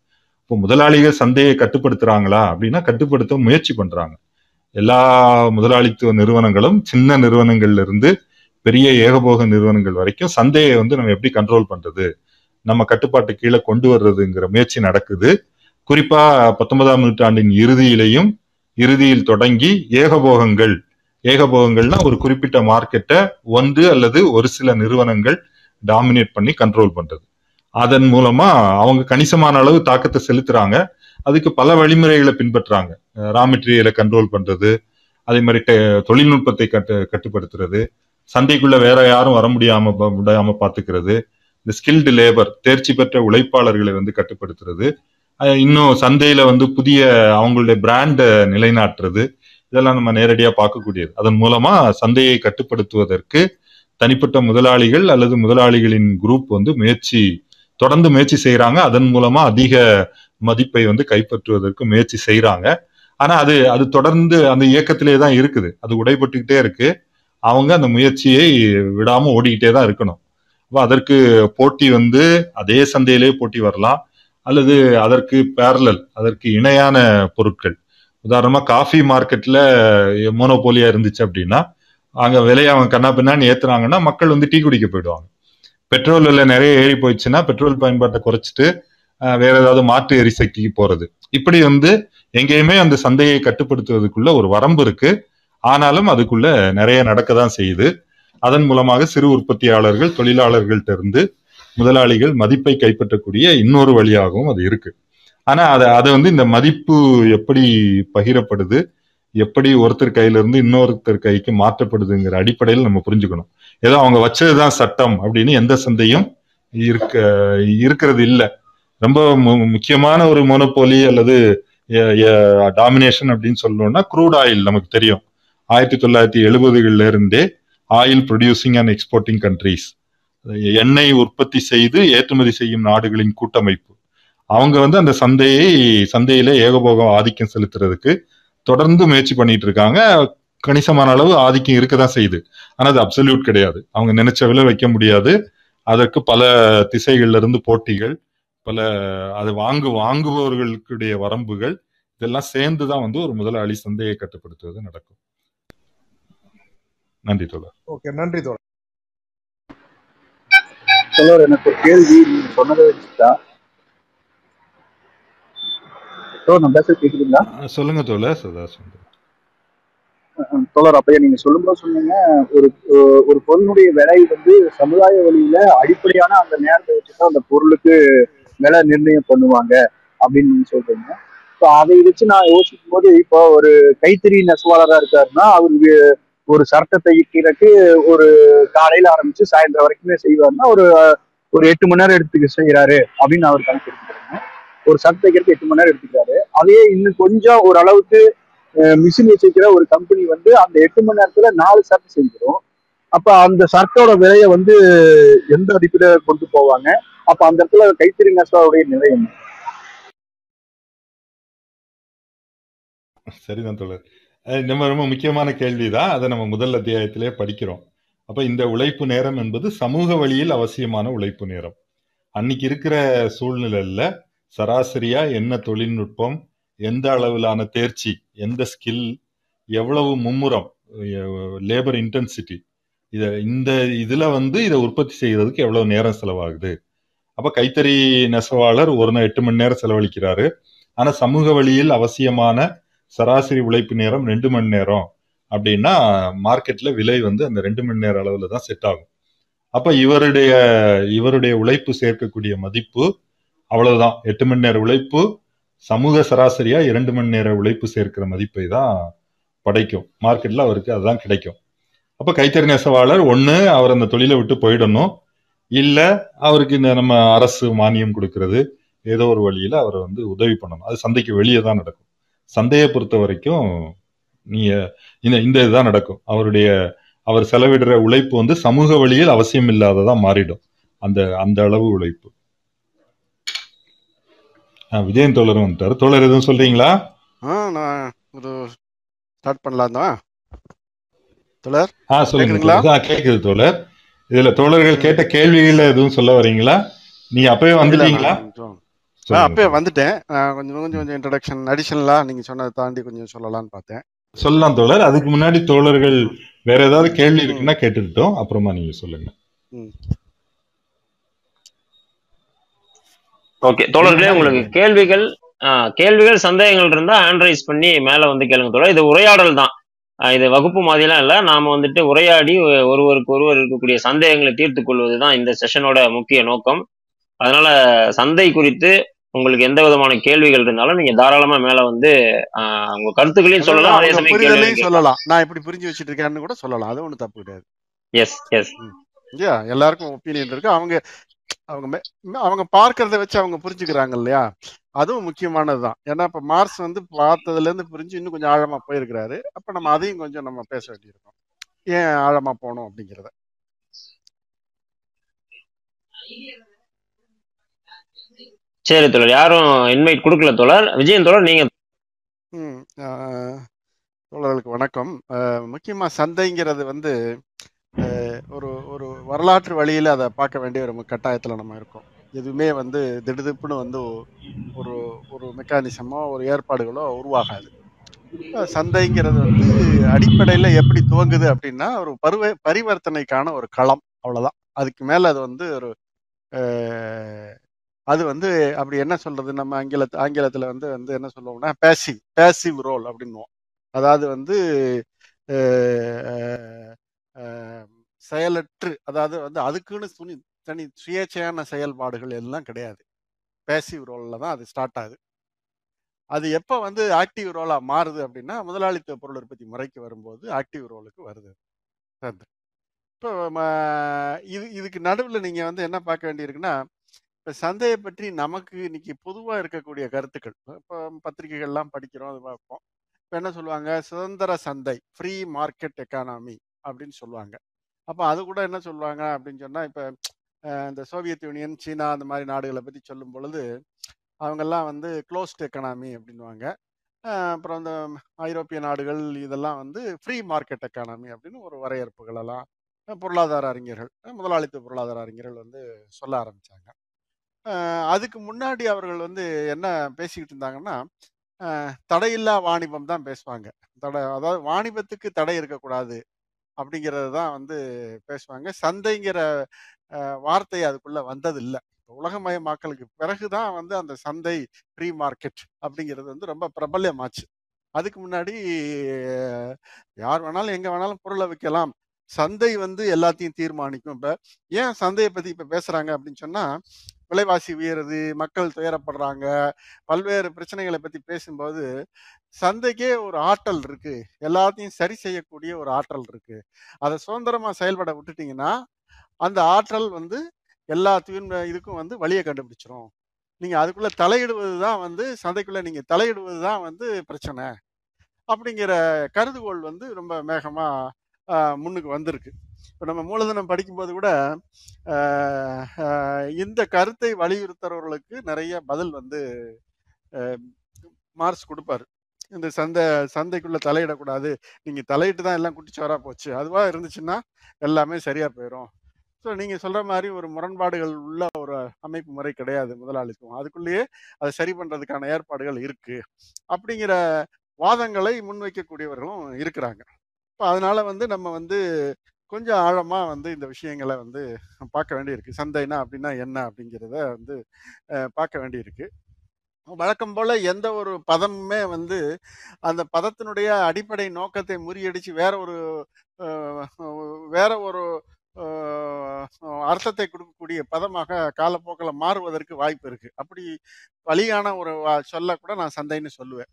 இப்போ முதலாளிகள் சந்தையை கட்டுப்படுத்துறாங்களா அப்படின்னா கட்டுப்படுத்த முயற்சி பண்றாங்க. எல்லா முதலாளித்துவ நிறுவனங்களும் சின்ன நிறுவனங்கள்ல இருந்து பெரிய ஏகபோக நிறுவனங்கள் வரைக்கும் சந்தையை வந்து நம்ம எப்படி கண்ட்ரோல் பண்றது நம்ம கட்டுப்பாட்டு கீழே கொண்டு வர்றதுங்கிற முயற்சி நடக்குது. குறிப்பா பத்தொன்பதாம் நூற்றாண்டின் இறுதியிலையும் இறுதியில் தொடங்கி ஏகபோகங்கள் ஏகபோகங்கள்னா ஒரு குறிப்பிட்ட மார்க்கெட்டை ஒன்று அல்லது ஒரு சில நிறுவனங்கள் டாமினேட் பண்ணி கண்ட்ரோல் பண்றது. அதன் மூலமா அவங்க கணிசமான அளவு தாக்கத்தை செலுத்துறாங்க. அதுக்கு பல வழிமுறைகளை பின்பற்றுறாங்க ரா மெட்டீரியலை கண்ட்ரோல் பண்றது அதே மாதிரி தொழில்நுட்பத்தை கட்டு கட்டுப்படுத்துறது சந்தைக்குள்ள வேற யாரும் வர முடியாம ப- விடாம பாத்துக்கிறது இந்த ஸ்கில்டு லேபர் தேர்ச்சி பெற்ற உழைப்பாளர்களை வந்து கட்டுப்படுத்துறது இன்னும் சந்தையில வந்து புதிய அவங்களுடைய பிராண்டை நிலைநாட்டுறது இதெல்லாம் நம்ம நேரடியா பார்க்கக்கூடியது அதன் மூலமா சந்தையை கட்டுப்படுத்துவதற்கு தனிப்பட்ட முதலாளிகள் அல்லது முதலாளிகளின் குரூப் வந்து முயற்சி தொடர்ந்து முயற்சி செய்யறாங்க அதன் மூலமா அதிக மதிப்பை வந்து கைப்பற்றுவதற்கு முயற்சி செய்யறாங்க ஆனா அது அது தொடர்ந்து அந்த இயக்கத்திலே தான் இருக்குது. அது உடைபட்டுக்கிட்டே இருக்கு. அவங்க அந்த முயற்சியை விடாம ஓடிக்கிட்டே தான் இருக்கணும். அப்போ அதற்கு போட்டி வந்து அதே சந்தையிலே போட்டி வரலாம். அல்லது அதற்கு பேரலல் அதற்கு இணையான பொருட்கள். உதாரணமா காஃபி மார்க்கெட்ல மோனோபோலியா இருந்துச்சு அப்படின்னா அங்க விலையை அவங்க கண்ணா பின்னான்னு ஏத்துனாங்கன்னா மக்கள் வந்து டீ குடிக்க போயிடுவாங்க. பெட்ரோல் விலை நிறைய ஏறி போயிடுச்சுன்னா பெட்ரோல் பயன்பாட்டை குறைச்சிட்டு வேற ஏதாவது மாற்று எரிசக்திக்கு போறது. இப்படி வந்து எங்கேயுமே அந்த சந்தையை கட்டுப்படுத்துவதற்குள்ள ஒரு வரம்பு இருக்கு. ஆனாலும் அதுக்குள்ள நிறைய நடக்க தான் செய்யுது. அதன் மூலமாக சிறு உற்பத்தியாளர்கள் தொழிலாளர்கள்ட்ட இருந்து முதலாளிகள் மதிப்பை கைப்பற்றக்கூடிய இன்னொரு வழியாகவும் அது இருக்கு. ஆனா அதை அதை வந்து இந்த மதிப்பு எப்படி பகிரப்படுது எப்படி ஒருத்தர் கையில இருந்து இன்னொருத்தர் கைக்கு மாற்றப்படுதுங்கிற அடிப்படையில் நம்ம புரிஞ்சுக்கணும். ஏதோ அவங்க வச்சதுதான் சட்டம் அப்படின்னு எந்த சந்தையும் இருக்க இருக்கிறது இல்லை. ரொம்ப மு- முக்கியமான ஒரு மோனோபோலி அல்லது டாமினேஷன் அப்படின்னு சொல்லணும்னா க்ரூட் ஆயில் நமக்கு தெரியும். ஆயிரத்தி தொள்ளாயிரத்தி எழுபதுகள்ல இருந்தே oil producing and exporting countries எண்ணெய் உற்பத்தி செய்து ஏற்றுமதி செய்யும் நாடுகளின் கூட்டமைப்பு. அவங்க வந்து அந்த சந்தையை சந்தையில ஏகபோகம் ஆதிக்கம் செலுத்துறதுக்கு தொடர்ந்து முயற்சி பண்ணிட்டு இருக்காங்க. கணிசமான அளவு ஆதிக்கம் இருக்கதான் செய்யுது. ஆனா அது அப்சல்யூட் கிடையாது. அவங்க நினைச்ச விலை வைக்க முடியாது. அதற்கு பல திசைகள்ல இருந்து போட்டிகள் பல அது வாங்கு வாங்குபவர்களுடைய வரம்புகள் இதெல்லாம் சேர்ந்துதான் வந்து ஒரு முதலாளி சந்தையை கட்டுப்படுத்துவது நடக்கும். நன்றி தோழர். ஓகே நன்றி தோழர். தோழர் எனக்கு ஒரு கேள்வி நீங்க சொன்னதை அஹ் சொல்லுங்க தோழர் சதா சுந்தர் அஹ் தோழர் அப்பையா நீங்க சொல்லும்போது சொன்னீங்க ஒரு ஒரு பொருளுடைய விலை வந்து சமுதாய வழியில அடிப்படையான அந்த நேரத்தை வச்சுதான் அந்த பொருளுக்கு விலை நிர்ணயம் பண்ணுவாங்க அப்படின்னு நீங்க சொல்றீங்க. ஸோ அதை வச்சு நான் யோசிக்கும் போது இப்போ ஒரு கைத்தறி நெசவாளராக இருக்காருன்னா அவருக்கு ஒரு சட்டத்தை தைக்கிறதுக்கு ஒரு காலையில ஆரம்பிச்சு சாயந்தரம் வரைக்குமே செய்வாருன்னா ஒரு ஒரு எட்டு மணி நேரம் எடுத்துக்க செய்யறாரு அப்படின்னு அவர் கணக்கு எடுத்துக்கிறாங்க ஒரு சட்டை தைக்கிறதுக்கு எட்டு மணி நேரம் எடுத்துக்கிறாரு. அதே இன்னும் கொஞ்சம் ஒரு அளவுக்கு மிஷின் வச்சிருக்கிற ஒரு கம்பெனி வந்து அந்த எட்டு மணி நேரத்துல நாலு சர்ட் செஞ்சிடும் அப்ப அந்த சர்ட்டோட விலையை வந்து எந்த அடிப்படையில கொண்டு போவாங்க? அப்ப அந்த இடத்துல கைத்தறி நெசவாவுடைய நிலை என்ன? சரிதான் தோழர். நம்ம ரொம்ப முக்கியமான கேள்விதான். அதை நம்ம முதல் அத்தியாயத்திலே படிக்கிறோம். அப்ப இந்த உழைப்பு நேரம் என்பது சமூக வழியில் அவசியமான உழைப்பு நேரம். அன்னைக்கு இருக்கிற சூழ்நிலையில சராசரியா என்ன தொழில்நுட்பம் எந்த அளவிலான தேர்ச்சி எந்த ஸ்கில் எவ்வளவு மும்முரம் லேபர் இன்டென்சிட்டி இத இந்த இதுல வந்து இதை உற்பத்தி செய்யறதுக்கு எவ்வளவு நேரம் செலவாகுது? அப்ப கைத்தறி நெசவாளர் ஒரு நாள் எட்டு மணி நேரம் செலவழிக்கிறாரு. ஆனா சமூக வழியில் அவசியமான சராசரி உழைப்பு நேரம் ரெண்டு மணி நேரம் அப்படின்னா மார்க்கெட்ல விலை வந்து அந்த ரெண்டு மணி நேரம் அளவுல தான் செட் ஆகும். அப்ப இவருடைய இவருடைய உழைப்பு சேர்க்கக்கூடிய மதிப்பு அவ்வளவுதான். எட்டு மணி நேர உழைப்பு சமூக சராசரியா இரண்டு மணி நேர உழைப்பு சேர்க்கிற மதிப்பை தான் படைக்கும். மார்க்கெட்ல அவருக்கு அதுதான் கிடைக்கும். அப்ப கைத்தறி நெசவாளர் ஒண்ணு அவர் அந்த தொழிலை விட்டு போயிடணும். இல்ல அவருக்கு இந்த நம்ம அரசு மானியம் கொடுக்கறது ஏதோ ஒரு வழியில அவரை வந்து உதவி பண்ணணும். அது சந்தைக்கு வெளியே தான் நடக்கும். சந்தையை பொறுத்த வரைக்கும் நீங்க இந்த இந்த இதுதான் நடக்கும். அவருடைய அவர் செலவிடுற உழைப்பு வந்து சமூக வழியில் அவசியம் இல்லாததா மாறிடும். அந்த அந்த அளவு உழைப்பு. விஜயன் தோழரும் வந்துட்டாரு. தோழர் எதுவும் சொல்றீங்களா? நான் ஒரு ஸ்டார்ட் பண்ணலாம் தான் தோழர் ஆ சொல்லுங்க கேக்குதுங்களா? தோழர். ஆ, கேக்குது தோழர். இதுல தோழர்கள் கேட்ட கேள்விகள் எதுவும் சொல்ல வரீங்களா? நீங்க அப்பவே வந்துட்டீங்களா? நான். அப்பயே வந்துட்டேன். கொஞ்சம் கொஞ்சம் கொஞ்சம் இன்ட்ரடக்ஷன் அடிஷனலா நீங்க சொன்னதை தாண்டி கொஞ்சம் சொல்லலாம்னு பார்த்தேன். சொல்லலாம் தோழர். அதுக்கு முன்னாடி தோழர்கள் வேற ஏதாவது கேள்வி இருக்குன்னா கேட்டுக்கிட்டோம். அப்புறமா நீங்க சொல்லுங்க. ம். ஓகே தோழர்களே உங்களுக்கு கேள்விகள் ஆ, கேள்விகள் சந்தேகங்கள் இருந்தா ஹேண்ட் ரைஸ் பண்ணி மேல வந்து கேளுங்க தோழர். இது உரையாடல் தான். இது வகுப்பு மாதிரிலாம் இல்ல. நாம வந்துட்டு உரையாடி ஒருவருக்கு ஒருவர் இருக்கக்கூடிய சந்தேகங்களை தீர்த்து கொள்வதுதான் இந்த செஷனோட முக்கிய நோக்கம். அதனால சந்தை குறித்து உங்களுக்கு எந்த விதமான கேள்விகள் இருந்தாலும் நீங்க தாராளமா மேல வந்து உங்க கருத்துக்களையும் சொல்லலாம். அதே சமயம் சொல்லலாம். நான் இப்படி புரிஞ்சு வச்சுட்டு இருக்கேன்னு கூட சொல்லலாம். அது ஒன்றும் தப்பு கிடையாது. எஸ் எஸ் இல்லையா? எல்லாருக்கும் ஒப்பீனியன் இருக்கு. அவங்க அவங்க அவங்க பார்க்கறத வச்சு அவங்க புரிஞ்சுக்கிறாங்க இல்லையா? அதுவும் முக்கியமானது தான் ஏன்னா இப்ப மார்ஸ் வந்து பார்த்ததுல இருந்து புரிஞ்சு இன்னும் கொஞ்சம் ஆழமா போயிருக்கிறாரு. அப்ப நம்ம அதையும் கொஞ்சம் நம்ம பேச வேண்டியிருக்கும். ஏன் ஆழமா போனோம் அப்படிங்கிறத? சரி தோழர். யாரும் இன்வைட் கொடுக்கல தோழர். விஜயன் தோழர் நீங்க தோழர்களுக்கு வணக்கம். முக்கியமா சந்தைங்கிறது வந்து ஒரு ஒரு வரலாற்று வழியில அதை பார்க்க வேண்டிய ஒரு கட்டாயத்துல நம்ம இருக்கோம். எதுவுமே வந்து திடுதிப்புன்னு வந்து ஒரு ஒரு மெக்கானிசமோ ஒரு ஏற்பாடுகளோ உருவாகாது. சந்தைங்கிறது வந்து அடிப்படையில எப்படி துவங்குது அப்படின்னா ஒரு பருவ பரிவர்த்தனைக்கான ஒரு களம். அவ்வளவுதான். அதுக்கு மேல அது வந்து ஒரு ஆஹ், அது வந்து அப்படி என்ன சொல்றது? நம்ம ஆங்கிலத்து ஆங்கிலத்துல வந்து வந்து என்ன சொல்லுவோம்னா பேசிவ் பேசிவ் ரோல் அப்படின்னுவோம். அதாவது வந்து செயலற்று அதாவது வந்து அதுக்குன்னு துணி தனி சுயேட்சையான செயல்பாடுகள் எல்லாம் கிடையாது. பேசிவ் ரோலில் தான் அது ஸ்டார்ட் ஆகுது. அது எப்போ வந்து ஆக்டிவ் ரோலாக மாறுது அப்படின்னா முதலாளித்துவ பொருள் உற்பத்தி முறைக்கு வரும்போது ஆக்டிவ் ரோலுக்கு வருது. சந்தை. இப்போ இது இதுக்கு நடுவில் நீங்கள் வந்து என்ன பார்க்க வேண்டியிருக்குன்னா இப்போ சந்தையை பற்றி நமக்கு இன்னைக்கு பொதுவாக இருக்கக்கூடிய கருத்துக்கள் இப்போ பத்திரிகைகள்லாம் படிக்கிறோம் அது பார்ப்போம். இப்போ என்ன சொல்லுவாங்க? சுதந்திர சந்தை ஃப்ரீ மார்க்கெட் எக்கானமி அப்படின்னு சொல்லுவாங்க. அப்போ அது கூட என்ன சொல்லுவாங்க அப்படின்னு சொன்னால் இப்போ இந்த சோவியத் யூனியன் சீனா அந்த மாதிரி நாடுகளை பற்றி சொல்லும் பொழுது அவங்கெல்லாம் வந்து க்ளோஸ்ட் எக்கனாமி அப்படின்னுவாங்க. அப்புறம் இந்த ஐரோப்பிய நாடுகள் இதெல்லாம் வந்து ஃப்ரீ மார்க்கெட் எக்கானமி அப்படின்னு ஒரு வரையறுப்புகள் எல்லாம் பொருளாதார அறிஞர்கள் முதலாளித்துவ பொருளாதார அறிஞர்கள் வந்து சொல்ல ஆரம்பித்தாங்க அதுக்கு முன்னாடி அவர்கள் வந்து என்ன பேசிக்கிட்டு இருந்தாங்கன்னா தடையில்லா வாணிபம் தான் பேசுவாங்க. தடை அதாவது வாணிபத்துக்கு தடை இருக்கக்கூடாது அப்படிங்கிறது தான் வந்து பேசுவாங்க. சந்தைங்கிற வார்த்தை அதுக்குள்ள வந்தது இல்லை உலகமயமாக்கலுக்கு பிறகுதான் வந்து அந்த சந்தை ஃப்ரீ மார்க்கெட் அப்படிங்கிறது வந்து ரொம்ப பிரபல்யமாச்சு. அதுக்கு முன்னாடி யார் வேணாலும் எங்க வேணாலும் பொருளை வைக்கலாம் சந்தை வந்து எல்லாத்தையும் தீர்மானிக்கும். இப்ப ஏன் சந்தையை பத்தி இப்ப பேசுறாங்க அப்படின்னு சொன்னா விலைவாசி உயருது மக்கள் துயரப்படுறாங்க பல்வேறு பிரச்சனைகளை பத்தி பேசும்போது சந்தைக்கே ஒரு ஆற்றல் இருக்கு. எல்லாத்தையும் சரி செய்யக்கூடிய ஒரு ஆற்றல் இருக்கு. அதை சுதந்திரமா செயல்பட விட்டுட்டீங்கன்னா அந்த ஆற்றல் வந்து எல்லா இதுக்கும் வந்து வழியை கண்டுபிடிச்சிரும். நீங்கள் அதுக்குள்ளே தலையிடுவது தான் வந்து சந்தைக்குள்ளே நீங்கள் தலையிடுவது தான் வந்து பிரச்சனை. அப்படிங்கிற கருதுகோள் வந்து ரொம்ப வேகமாக முன்னுக்கு வந்திருக்கு. இப்போ நம்ம மூலதனம் படிக்கும்போது கூட இந்த கருத்தை வலியுறுத்துறவர்களுக்கு நிறைய பதில் வந்து மார்க்ஸ் கொடுப்பாரு. இந்த சந்தை சந்தைக்குள்ளே தலையிடக்கூடாது. நீங்கள் தலையிட்டு தான் எல்லாம் குட்டிச்சோரா போச்சு. அதுவாக இருந்துச்சுன்னா எல்லாமே சரியாக போயிடும் ஸோ நீங்கள் சொல்கிற மாதிரி ஒரு முரண்பாடுகள் உள்ள ஒரு அமைப்பு முறை கிடையாது முதலாளித்துவம். அதுக்குள்ளேயே அதை சரி பண்ணுறதுக்கான ஏற்பாடுகள் இருக்குது அப்படிங்கிற வாதங்களை முன்வைக்கக்கூடியவர்களும் இருக்கிறாங்க. இப்போ அதனால் வந்து நம்ம வந்து கொஞ்சம் ஆழமாக வந்து இந்த விஷயங்களை வந்து பார்க்க வேண்டியிருக்கு. சந்தைனா அப்படின்னா என்ன அப்படிங்கிறத வந்து பார்க்க வேண்டியிருக்கு. வழக்கம் போல் எந்த ஒரு பதமுமே வந்து அந்த பதத்தினுடைய அடிப்படை நோக்கத்தை முறியடித்து வேற ஒரு வேற ஒரு அர்த்தத்தை கொடுக்கக்கூடிய பதமாக காலப்போக்கில் மாறுவதற்கு வாய்ப்பு இருக்குது அப்படி வழியான ஒரு வா- சொல்ல கூட நான் சந்தைன்னு சொல்லுவேன்.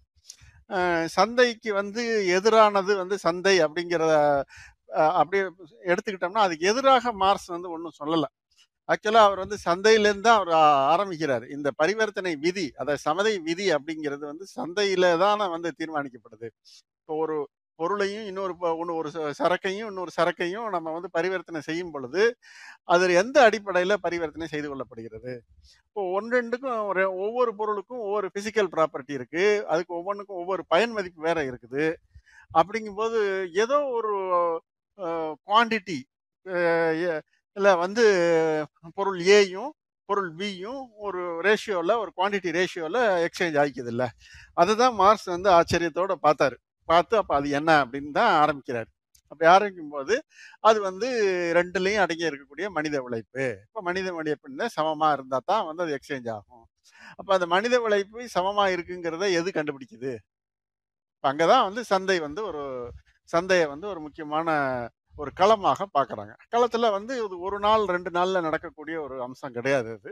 சந்தைக்கு வந்து எதிரானது வந்து சந்தை அப்படிங்கிறத அப்படி அப்படியே எடுத்துக்கிட்டோம்னா அதுக்கு எதிராக மார்க்ஸ் வந்து ஒன்றும் சொல்லலை. ஆக்சுவலாக அவர் வந்து சந்தையிலேருந்து தான் அவர் ஆரம்பிக்கிறார். இந்த பரிவர்த்தனை விதி அதை சமதை விதி அப்படிங்கிறது வந்து சந்தையில தான் வந்து தீர்மானிக்கப்படுது. இப்போ ஒரு பொருளையும் இன்னொரு ப- ஒரு ச- சரக்கையும் இன்னொரு சரக்கையும் நம்ம வந்து பரிவர்த்தனை செய்யும் பொழுது அதில் எந்த அடிப்படையில் பரிவர்த்தனை செய்து கொள்ளப்படுகிறது? இப்போ ஒன்றெண்டுக்கும் ரெண்டுக்கும் ஒவ்வொரு பொருளுக்கும் ஒவ்வொரு ஃபிசிக்கல் ப்ராப்பர்ட்டி இருக்குது அதுக்கு ஒவ்வொன்றுக்கும் ஒவ்வொரு பயன் மதிப்பு வேற இருக்குது. அப்படிங்கும்போது ஏதோ ஒரு குவாண்டிட்டி இல்லை வந்து பொருள் ஏயும் பொருள் பியும் ஒரு ரேஷியோவில் ஒரு குவான்டிட்டி ரேஷியோவில் எக்ஸ்சேஞ்ச் ஆகிக்குது இல்லை அதுதான் மார்க்ஸ் வந்து ஆச்சரியத்தோடு பார்த்தாரு. பார்த்து அப்போ அது என்ன அப்படின்னு தான் ஆரம்பிக்கிறார். அப்படி ஆரம்பிக்கும் போது அது வந்து ரெண்டுலேயும் அடங்கி இருக்கக்கூடிய மனித உழைப்பு. இப்போ மனித உழைப்புன்னு சமமாக இருந்தால் தான் வந்து அது எக்ஸ்சேஞ்ச் ஆகும். அப்போ அந்த மனித உழைப்பு சமமாக இருக்குங்கிறத எது கண்டுபிடிக்குது? இப்போ அங்கே தான் வந்து சந்தை வந்து ஒரு சந்தையை வந்து ஒரு முக்கியமான ஒரு களமாக பார்க்குறாங்க. களத்தில் வந்து இது ஒரு நாள் ரெண்டு நாளில் நடக்கக்கூடிய ஒரு அம்சம் கிடையாது அது.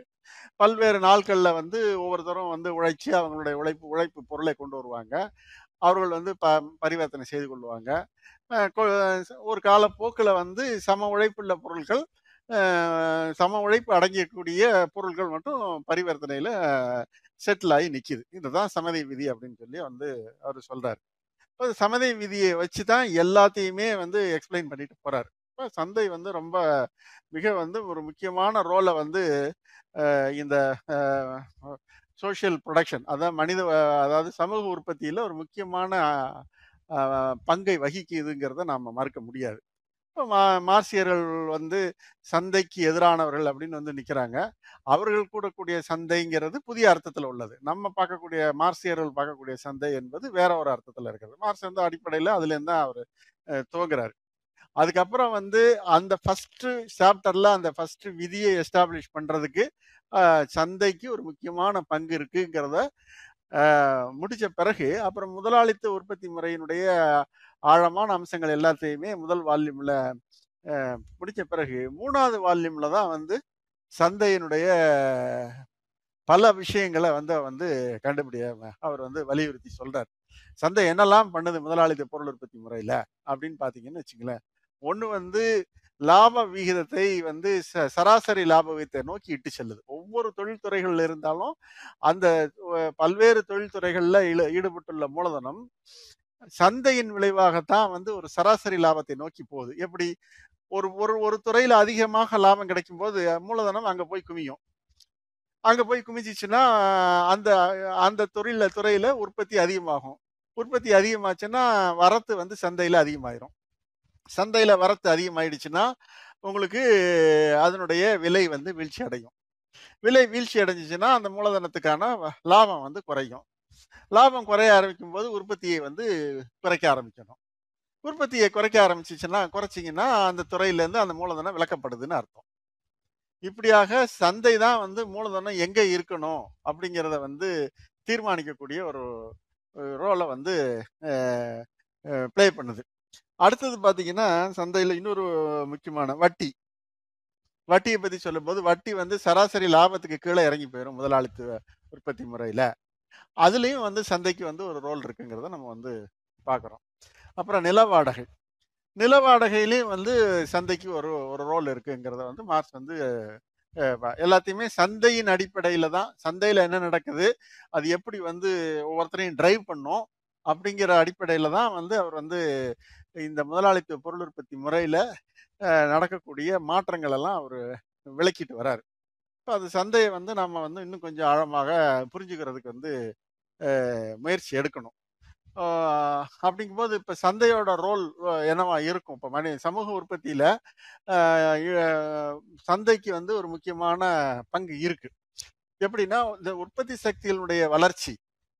பல்வேறு நாட்களில் வந்து ஒவ்வொருத்தரும் வந்து உழைச்சி அவங்களுடைய உழைப்பு உழைப்பு பொருளை கொண்டு வருவாங்க. அவர்கள் வந்து ப பரிவர்த்தனை செய்து கொள்வாங்க. ஒரு காலப்போக்கில் வந்து சம உழைப்புள்ள பொருட்கள் சம உழைப்பு அடங்கக்கூடிய பொருட்கள் மட்டும் பரிவர்த்தனையில் செட்டில் ஆகி நிற்கிது இதுதான் சமதை விதி அப்படின்னு சொல்லி வந்து அவர் சொல்கிறார் இப்போ சமதை விதியை வச்சு தான் எல்லாத்தையுமே வந்து எக்ஸ்பிளைன் பண்ணிட்டு போகிறார் இப்போ சந்தை வந்து ரொம்ப மிக வந்து ஒரு முக்கியமான ரோலை வந்து இந்த சோஷியல் ப்ரொடக்ஷன் அதாவது மனித அதாவது சமூக உற்பத்தியில் ஒரு முக்கியமான பங்கை வகிக்குதுங்கிறத நாம் மறுக்க முடியாது. இப்போ மா மார்சியர்கள் வந்து சந்தைக்கு எதிரானவர்கள் அப்படின்னு வந்து நிற்கிறாங்க அவர்கள் கூடக்கூடிய சந்தைங்கிறது புதிய அர்த்தத்தில் உள்ளது. நம்ம பார்க்கக்கூடிய மார்சியர்கள் பார்க்கக்கூடிய சந்தை என்பது வேற ஒரு அர்த்தத்தில் இருக்கிறது. மார்ஸ் வந்து அடிப்படையில் அதுலேருந்து தான் அவர் துவங்குறாரு. அதுக்கப்புறம் வந்து அந்த ஃபர்ஸ்ட் சாப்டர்ல அந்த ஃபர்ஸ்ட் விதியை எஸ்டாப்ளிஷ் பண்றதுக்கு சந்தைக்கு ஒரு முக்கியமான பங்கு இருக்குங்கிறத முடித்த முடிச்ச பிறகு அப்புறம் முதலாளித்த உற்பத்தி முறையினுடைய ஆழமான அம்சங்கள் எல்லாத்தையுமே முதல் வால்யூம்ல முடிச்ச பிறகு மூணாவது வால்யூம்ல தான் வந்து சந்தையினுடைய பல விஷயங்களை வந்து வந்து கண்டுபிடிய அவர் வந்து வலியுறுத்தி சொல்றார். சந்தை என்னெல்லாம் பண்ணுது முதலாளித்த பொருள் உற்பத்தி முறையில அப்படின்னு பாத்தீங்கன்னு வச்சுங்களேன் ஒன்று வந்து லாப விகிதத்தை வந்து ச- சராசரி லாப விகிதத்தை நோக்கி இட்டு செல்லுது. ஒவ்வொரு தொழில்துறைகள்ல இருந்தாலும் அந்த பல்வேறு தொழில்துறைகளில் ஈடு- ஈடுபட்டுள்ள மூலதனம் சந்தையின் விளைவாகத்தான் வந்து ஒரு சராசரி லாபத்தை நோக்கி போகுது. எப்படி? ஒரு ஒரு ஒரு துறையில் அதிகமாக லாபம் கிடைக்கும் போது மூலதனம் அங்கே போய் குமியும் அங்கே போய் குமிச்சிச்சுன்னா அந்த அந்த துறையில துறையில் உற்பத்தி அதிகமாகும். உற்பத்தி அதிகமாச்சுன்னா வரத்து வந்து சந்தையில் அதிகமாயிரும். சந்தையில் வரத்து அதிகமாயிடுச்சுன்னா உங்களுக்கு அதனுடைய விலை வந்து வீழ்ச்சி அடையும். விலை வீழ்ச்சி அடைஞ்சிச்சுன்னா அந்த மூலதனத்துக்கான வ- லாபம் வந்து குறையும். லாபம் குறைய ஆரம்பிக்கும் போது உற்பத்தியை வந்து குறைக்க ஆரம்பிக்கணும். உற்பத்தியை குறைக்க ஆரம்பிச்சிச்சுன்னா குறைச்சிங்கன்னா அந்த துறையிலேருந்து அந்த மூலதனம் விளக்கப்படுதுன்னு அர்த்தம். இப்படியாக சந்தை தான் வந்து மூலதனம் எங்கே இருக்கணும் அப்படிங்கிறத வந்து தீர்மானிக்கக்கூடிய ஒரு ரோலை வந்து ப்ளே பண்ணுது. அடுத்தது பார்த்தீங்கன்னா சந்தையில் இன்னொரு முக்கியமான வட்டி. வட்டியை பற்றி சொல்லும்போது வட்டி வந்து சராசரி லாபத்துக்கு கீழே இறங்கி போயிடும் முதலாளித்துவ உற்பத்தி முறையில். அதுலேயும் வந்து சந்தைக்கு வந்து ஒரு ரோல் இருக்குங்கிறத நம்ம வந்து பார்க்குறோம் அப்புறம் நில வாடகை. நில வாடகையிலையும் வந்து சந்தைக்கு ஒரு ஒரு ரோல் இருக்குங்கிறத வந்து மார்க்ஸ் வந்து எல்லாத்தையுமே சந்தையின் அடிப்படையில் தான் சந்தையில் என்ன நடக்குது அது எப்படி வந்து ஒவ்வொருத்தரையும் டிரைவ் பண்ணும் அப்படிங்கிற அடிப்படையில் தான் வந்து அவர் வந்து இந்த முதலாளித்துவ பொருள் உற்பத்தி முறையில் நடக்கக்கூடிய மாற்றங்கள் எல்லாம் அவர் விளக்கிட்டு வராரு. இப்போ அது சந்தையை வந்து நம்ம வந்து இன்னும் கொஞ்சம் ஆழமாக புரிஞ்சுக்கிறதுக்கு வந்து முயற்சி எடுக்கணும். அப்படிங்கும்போது இப்போ சந்தையோட ரோல் என்னவா இருக்கும்? இப்போ மனி சமூக உற்பத்தியில் சந்தைக்கு வந்து ஒரு முக்கியமான பங்கு இருக்கு. எப்படின்னா இந்த உற்பத்தி சக்திகளுடைய வளர்ச்சி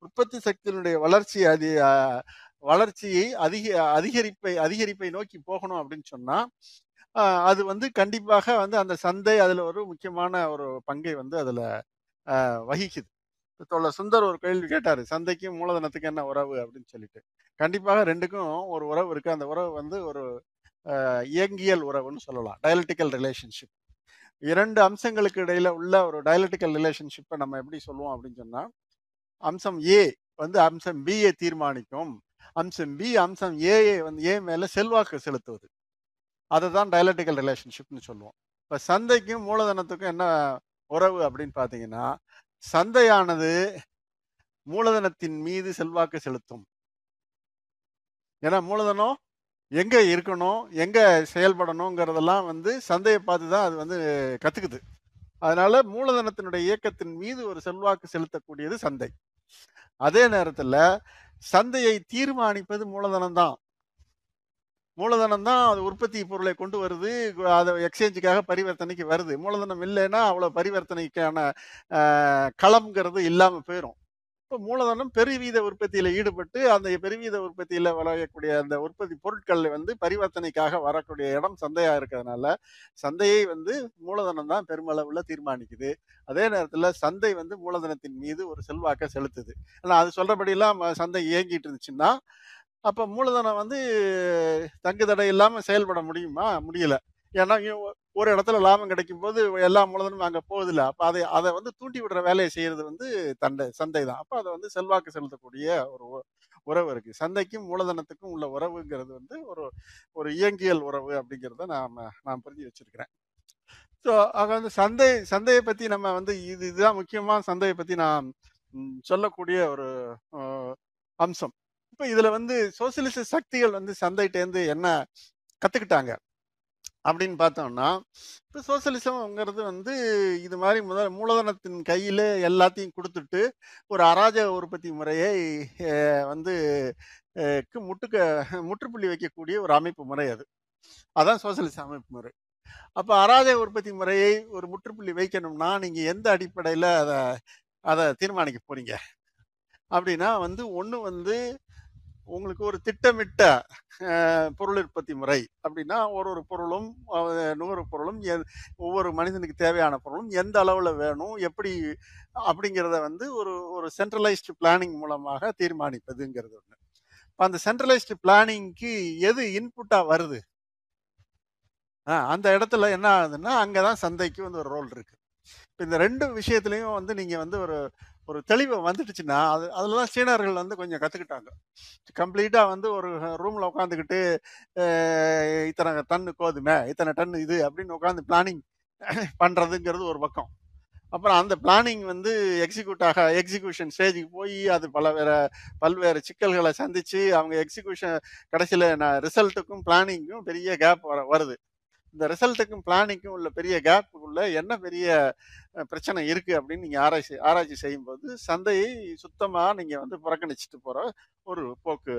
உற்பத்தி சக்தியினுடைய வளர்ச்சி அது வளர்ச்சியை அதிக அதிகரிப்பை அதிகரிப்பை நோக்கி போகணும் அப்படின்னு சொன்னா அது வந்து கண்டிப்பாக வந்து அந்த சந்தை அதுல ஒரு முக்கியமான ஒரு பங்கை வந்து அதுல வகிக்குது. தோழர் சுந்தர் ஒரு கேள்வி கேட்டாரு சந்தைக்கும் மூலதனத்துக்கு என்ன உறவு அப்படின்னு சொல்லிட்டு. கண்டிப்பாக ரெண்டுக்கும் ஒரு உறவு இருக்கு. அந்த உறவு வந்து ஒரு இயங்கியல் உறவுன்னு சொல்லலாம். டயலட்டிக்கல் ரிலேஷன்ஷிப் இரண்டு அம்சங்களுக்கு இடையில உள்ள ஒரு டயலட்டிக்கல் ரிலேஷன்ஷிப்பை நம்ம எப்படி சொல்லுவோம் அப்படின்னு சொன்னா அம்சம் ஏ வந்து அம்சம் பிஏ தீர்மானிக்கும். அம்சம் பி அம்சம் ஏ வந்து ஏ மேல செல்வாக்கு செலுத்துவது. அதை தான் டயலட்டிக்கல் ரிலேஷன்ஷிப்னு சொல்லுவோம். இப்ப சந்தைக்கும் மூலதனத்துக்கும் என்ன உறவு அப்படின்னு பார்த்தீங்கன்னா சந்தையானது மூலதனத்தின் மீது செல்வாக்கு செலுத்தும். ஏன்னா மூலதனம் எங்க இருக்கணும் எங்க செயல்படணுங்கிறதெல்லாம் வந்து சந்தையை பார்த்து தான் அது வந்து கத்துக்குது. அதனால மூலதனத்தினுடைய இயக்கத்தின் மீது ஒரு செல்வாக்கு செலுத்தக்கூடியது சந்தை. அதே நேரத்துல சந்தையை தீர்மானிப்பது மூலதனம் தான் மூலதனம் தான் அது உற்பத்தி பொருளை கொண்டு வருது அதை எக்ஸ்சேஞ்சுக்காக பரிவர்த்தனைக்கு வருது. மூலதனம் இல்லைன்னா அவ்வளோ பரிவர்த்தனைக்கான களம்ங்கிறது இல்லாமல் போயிடும் இப்போ மூலதனம் பெருவீத உற்பத்தியில் ஈடுபட்டு அந்த பெருவீத உற்பத்தியில் விளையக்கூடிய அந்த உற்பத்தி பொருட்கள் வந்து பரிவர்த்தனைக்காக வரக்கூடிய இடம் சந்தையாக இருக்கிறதுனால சந்தையை வந்து மூலதனம் தான் பெருமளவில் தீர்மானிக்குது. அதே நேரத்தில் சந்தை வந்து மூலதனத்தின் மீது ஒரு செல்வாக்கை செலுத்துது. ஆனால் அது சொல்கிறபடியெல்லாம் சந்தை இயங்கிட்டு இருந்துச்சுன்னா அப்போ மூலதனம் வந்து தங்கு தடை இல்லாமல் செயல்பட முடியுமா? முடியல. ஏன்னா ஒரு இடத்துல லாபம் கிடைக்கும் போது எல்லா மூலதனமும் அங்கே போகுதில்ல அப்போ அதை அதை வந்து தூண்டி விடுற வேலையை செய்கிறது வந்து தண்டை சந்தை தான். அப்போ அதை வந்து செல்வாக்கு செலுத்தக்கூடிய ஒரு உ- உறவு இருக்குது சந்தைக்கும் மூலதனத்துக்கும் உள்ள உறவுங்கிறது வந்து ஒரு ஒரு இயங்கியல் உறவு அப்படிங்கிறத நாம் நான் புரிஞ்சு வச்சிருக்கிறேன். ஸோ ஆக வந்து சந்தை சந்தையை பற்றி நம்ம வந்து இது இதுதான் முக்கியமாக சந்தையை பற்றி நான் சொல்லக்கூடிய ஒரு அம்சம். இப்போ இதில் வந்து சோசியலிச சக்திகள் வந்து சந்தைட்டேந்து என்ன கற்றுக்கிட்டாங்க அப்படின்னு பார்த்தோம்னா இப்போ சோசியலிசம்ங்கிறது வந்து இது மாதிரி முதல் மூலதனத்தின் கையில் எல்லாத்தையும் கொடுத்துட்டு ஒரு அராஜக உற்பத்தி முறையை வந்து முட்டுக்க முற்றுப்புள்ளி வைக்கக்கூடிய ஒரு அமைப்பு முறை அது. அதான் சோசியலிச அமைப்பு முறை. அப்போ அராஜக உற்பத்தி முறையை ஒரு முற்றுப்புள்ளி வைக்கணும்னா நீங்கள் எந்த அடிப்படையில் அதை அதை தீர்மானிக்க போகிறீங்க அப்படின்னா வந்து ஒன்று வந்து உங்களுக்கு ஒரு திட்டமிட்ட பொருள் உற்பத்தி முறை அப்படின்னா ஒரு ஒரு பொருளும் நுகர்வு பொருளும் எ- ஒவ்வொரு மனிதனுக்கு தேவையான பொருளும் எந்த அளவில் வேணும் எப்படி அப்படிங்கிறத வந்து ஒரு ஒரு சென்ட்ரலைஸ்டு பிளானிங் மூலமாக தீர்மானிப்பதுங்கிறது ஒன்று இப்போ அந்த சென்ட்ரலைஸ்டு பிளானிங்க்கு எது இன்புட்டாக வருது? அந்த இடத்துல என்ன ஆகுதுன்னா அங்கதான் சந்தைக்கு வந்து ஒரு ரோல் இருக்குது இப்போ இந்த ரெண்டு விஷயத்துலையும் வந்து நீங்கள் வந்து ஒரு ஒரு தெளிவு வந்துடுச்சுன்னா அது அதுலதான் சீனர்கள் வந்து கொஞ்சம் கற்றுக்கிட்டாங்க கம்ப்ளீட்டாக வந்து ஒரு ரூமில் உட்காந்துக்கிட்டு இத்தனை டன்னு கோதுமை இத்தனை டன் இது அப்படின்னு உட்காந்து பிளானிங் பண்ணுறதுங்கிறது ஒரு பக்கம். அப்புறம் அந்த பிளானிங் வந்து எக்ஸிக்யூட் ஆக எக்ஸிக்யூஷன் ஸ்டேஜுக்கு போய் அது பல வேற பல்வேறு சிக்கல்களை சந்தித்து அவங்க எக்ஸிக்யூஷன் கடைசியில் நான் ரிசல்ட்டுக்கும் பிளானிங்க்கும் பெரிய கேப் வர வருது. இந்த ரிசல்ட்டுக்கும் பிளானிங்க்கும் உள்ள பெரிய கேப்புக்குள்ள என்ன பெரிய பிரச்சனை இருக்குது அப்படின்னு நீங்கள் ஆராய்ச்சி ஆராய்ச்சி செய்யும்போது சந்தையை சுத்தமாக நீங்கள் வந்து புறக்கணிச்சிட்டு போகிற ஒரு போக்கு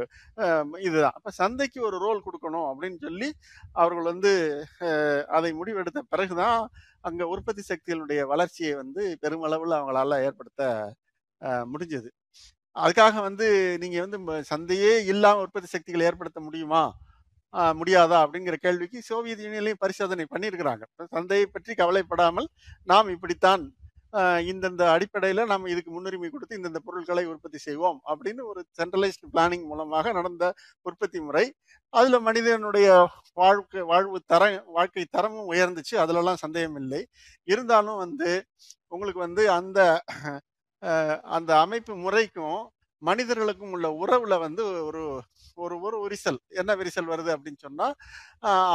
இதுதான். அப்போ சந்தைக்கு ஒரு ரோல் கொடுக்கணும் அப்படின்னு சொல்லி அவர்கள் வந்து அதை முடிவெடுத்த பிறகுதான் அங்கே உற்பத்தி சக்திகளுடைய வளர்ச்சியை வந்து பெருமளவில் அவங்களால ஏற்படுத்த முடிஞ்சது. அதுக்காக வந்து நீங்கள் வந்து சந்தையே இல்லாமல் உற்பத்தி சக்திகளை ஏற்படுத்த முடியுமா? முடியாதா? அப்படிங்கிற கேள்விக்கு சோவியத் யூனியன்லையும் பரிசோதனை பண்ணியிருக்கிறாங்க. சந்தையை பற்றி கவலைப்படாமல் நாம் இப்படித்தான் இந்தந்த அடிப்படையில் நம்ம இதுக்கு முன்னுரிமை கொடுத்து இந்தந்த பொருட்களை உற்பத்தி செய்வோம் அப்படின்னு ஒரு சென்ட்ரலைஸ்டு பிளானிங் மூலமாக நடந்த உற்பத்தி முறை. அதில் மனிதனுடைய வாழ்க்கை வாழ்வு தர வாழ்க்கை தரமும் உயர்ந்துச்சு. அதுலலாம் சந்தேகம் இல்லை. இருந்தாலும் வந்து உங்களுக்கு வந்து அந்த அந்த அமைப்பு முறைக்கும் மனிதர்களுக்கும் உள்ள உறவுல வந்து ஒரு ஒரு ஒரு விரிசல் என்ன விரிசல் வருது அப்படின்னு சொன்னா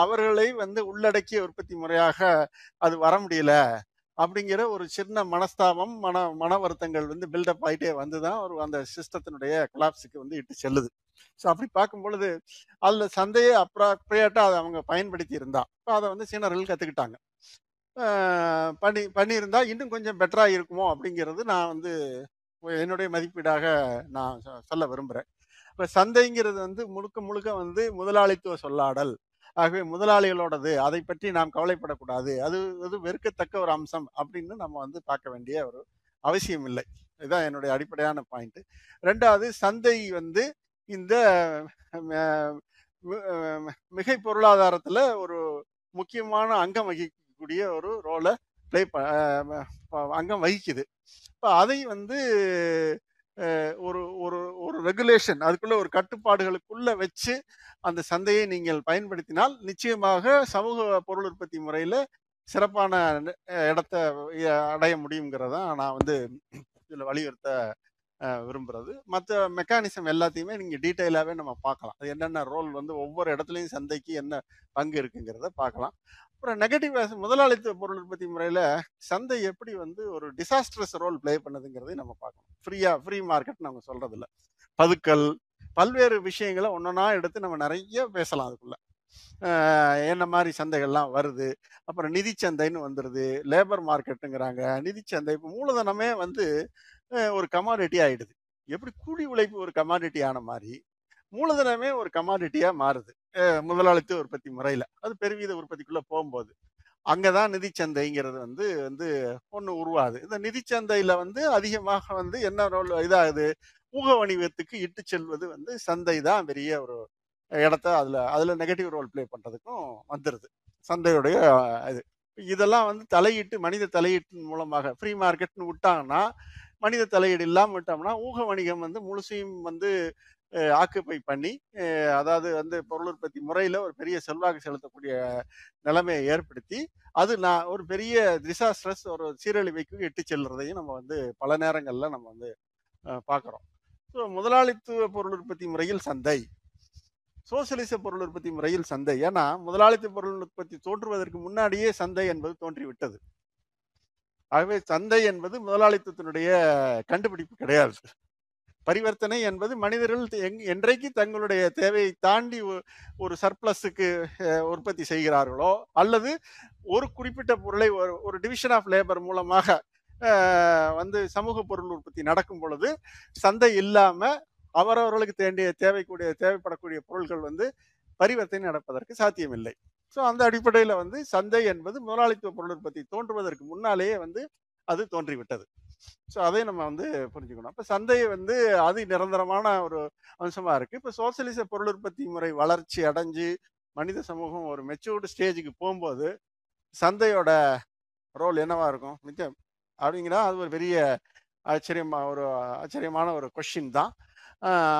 அவர்களை வந்து உள்ளடக்கிய உற்பத்தி முறையாக அது வர முடியல அப்படிங்கிற ஒரு சின்ன மனஸ்தாபம் மன மன வருத்தங்கள் வந்து பில்டப் ஆகிட்டே வந்து தான் ஒரு அந்த சிஸ்டத்தினுடைய கலாப்ஸுக்கு வந்து இட்டு செல்லுது. ஸோ அப்படி பார்க்கும் பொழுது அதில் சந்தையை அப்ராப்ரியேட்டாக அதை அவங்க பயன்படுத்தி இருந்தா இப்போ அதை வந்து சீனர்கள் கற்றுக்கிட்டாங்க பண்ணி பண்ணியிருந்தா இன்னும் கொஞ்சம் பெட்டராக இருக்குமோ அப்படிங்கிறது நான் வந்து என்னுடைய மதிப்பீடாக நான் சொல்ல விரும்புகிறேன் இப்ப சந்தைங்கிறது வந்து முழுக்க முழுக்க வந்து முதலாளித்துவ சொல்லாடல். ஆகவே முதலாளிகளோடது அதை பற்றி நாம் கவலைப்படக்கூடாது அது அது வெறுக்கத்தக்க ஒரு அம்சம் அப்படின்னு நம்ம வந்து பார்க்க வேண்டிய ஒரு அவசியம் இல்லை. இதுதான் என்னுடைய அடிப்படையான பாயிண்ட் ரெண்டாவது சந்தை வந்து இந்த மிகை பொருளாதாரத்துல ஒரு முக்கியமான அங்கம் வகிக்கக்கூடிய ஒரு ரோலை ப்ளே அங்கம் வகிக்குது. இப்போ அதை வந்து ஒரு ஒரு ஒரு ரெகுலேஷன் அதுக்குள்ள ஒரு கட்டுப்பாடுகளுக்குள்ள வச்சு அந்த சந்தையை நீங்கள் பயன்படுத்தினால் நிச்சயமாக சமூக பொருள் உற்பத்தி முறையில சிறப்பான இடத்தை இடத்த அடைய முடியுங்கிறதா நான் வந்து இதில் வலியுறுத்த விரும்புறது. மற்ற மெக்கானிசம் எல்லாத்தையுமே நீங்கள் டீட்டெயிலாகவே நம்ம பார்க்கலாம். அது என்னென்ன ரோல் வந்து ஒவ்வொரு இடத்துலையும் சந்தைக்கு என்ன பங்கு இருக்குங்கிறத பார்க்கலாம். அப்புறம் நெகட்டிவ் முதலாளித்துவ பொருள் உற்பத்தி முறையில் சந்தை எப்படி வந்து ஒரு டிசாஸ்ட்ரஸ் ரோல் ப்ளே பண்ணுதுங்கிறதையும் நம்ம பார்க்கணும். ஃப்ரீயா ஃப்ரீ மார்க்கெட் நம்ம சொல்றது இல்லை பதுக்கல் பல்வேறு விஷயங்களை ஒன்றொன்னா எடுத்து நம்ம நிறைய பேசலாம் அதுக்குள்ள. என்ன மாதிரி சந்தைகள்லாம் வருது அப்புறம் நிதி சந்தைன்னு வந்துடுது லேபர் மார்க்கெட்டுங்கிறாங்க நிதி சந்தை இப்போ மூலதனமே வந்து ஒரு கமாடிட்டி ஆகிடுது எப்படி கூலி உழைப்பு ஒரு கமாடிட்டி ஆன மாதிரி மூலதனமே ஒரு கமாடிட்டியா மாறுது. முதலாளித்துவ உற்பத்தி முறையில. அது பெருவீத உற்பத்திக்குள்ள போகும்போது. அங்கதான் தான் நிதிச்சந்தைங்கிறது வந்து வந்து ஒன்று உருவாகுது. இந்த நிதிச்சந்தையில் வந்து அதிகமாக வந்து என்ன ரோல் இதாகுது? ஊக வணிகத்துக்கு இட்டு செல்வது வந்து சந்தை தான் பெரிய ஒரு இடத்த அதுல அதுல நெகட்டிவ் ரோல் ப்ளே பண்றதுக்கும் வந்துடுது சந்தையுடைய இது. இதெல்லாம் வந்து தலையீட்டு மனித தலையீட்டின் மூலமாக ஃப்ரீ மார்க்கெட்னு விட்டாங்கன்னா மனித தலையீடு இல்லாமல் விட்டோம்னா ஊக வணிகம் வந்து முழுசையும் வந்து ஆக்குப்பை பண்ணி அதாவது வந்து பொருள் உற்பத்தி முறையில் ஒரு பெரிய செல்வாக்கு செலுத்தக்கூடிய நிலைமையை ஏற்படுத்தி அது நான் ஒரு பெரிய டிசாஸ்ட்ரஸ் ஒரு சீரழிவைக்கு எட்டு செல்றதையும் நம்ம வந்து பல நேரங்களில் நம்ம வந்து பார்க்குறோம். ஸோ முதலாளித்துவ பொருள் உற்பத்தி முறையில் சந்தை. சோசியலிச பொருள் உற்பத்தி முறையில் சந்தை. ஏன்னா முதலாளித்துவ பொருள் உற்பத்தி தோன்றுவதற்கு முன்னாடியே சந்தை என்பது தோன்றிவிட்டது. ஆகவே சந்தை என்பது முதலாளித்துவத்தினுடைய கண்டுபிடிப்பு கிடையாது. பரிவர்த்தனை என்பது மனிதர்கள் எங் என்றைக்கு தங்களுடைய தேவையை தாண்டி ஒரு சர்ப்ளஸுக்கு உற்பத்தி செய்கிறார்களோ அல்லது ஒரு குறிப்பிட்ட பொருளை ஒரு ஒரு டிவிஷன் ஆஃப் லேபர் மூலமாக வந்து சமூக பொருள் உற்பத்தி நடக்கும் பொழுது சந்தை இல்லாமல் அவரவர்களுக்கு தேண்டிய தேவைக்கூடிய தேவைப்படக்கூடிய பொருட்கள் வந்து பரிவர்த்தனை நடப்பதற்கு சாத்தியமில்லை. ஸோ அந்த அடிப்படையில் வந்து சந்தை என்பது முதலாளித்துவ பொருள் உற்பத்தி தோன்றுவதற்கு முன்னாலேயே வந்து அது தோன்றிவிட்டது. ஸோ அதை நம்ம வந்து புரிஞ்சுக்கணும். இப்போ சந்தை வந்து அது நிரந்தரமான ஒரு அம்சமாக இருக்குது இப்போ சோசியலிச பொருள் உற்பத்தி முறை வளர்ச்சி அடைஞ்சு மனித சமூகம் ஒரு மெச்சூர்டு ஸ்டேஜுக்கு போகும்போது சந்தையோட ரோல் என்னவாக இருக்கும்? மிச்சம் அப்படிங்கிறா அது ஒரு பெரிய ஆச்சரியமா ஒரு ஆச்சரியமான ஒரு கொஷின் தான்.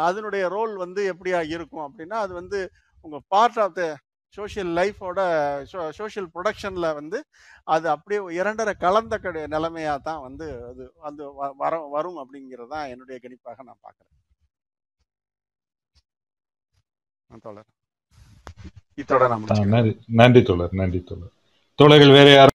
அதனுடைய ரோல் வந்து எப்படியா இருக்கும் அப்படின்னா அது வந்து உங்கள் பார்ட் ஆஃப் த சோஷியல் லைஃபோட சோஷியல் ப்ரொடக்ஷன்ல வந்து அது அப்படியே இரண்டரை கலந்த கட நிலைமையா தான் வந்து அது வந்து வர வரும் அப்படிங்கிறது தான் என்னுடைய கணிப்பாக நான் பார்க்குறேன். தோழர் நன்றி நன்றி தோழர் நன்றி தோழர். தோழர்கள் வேற யாரும்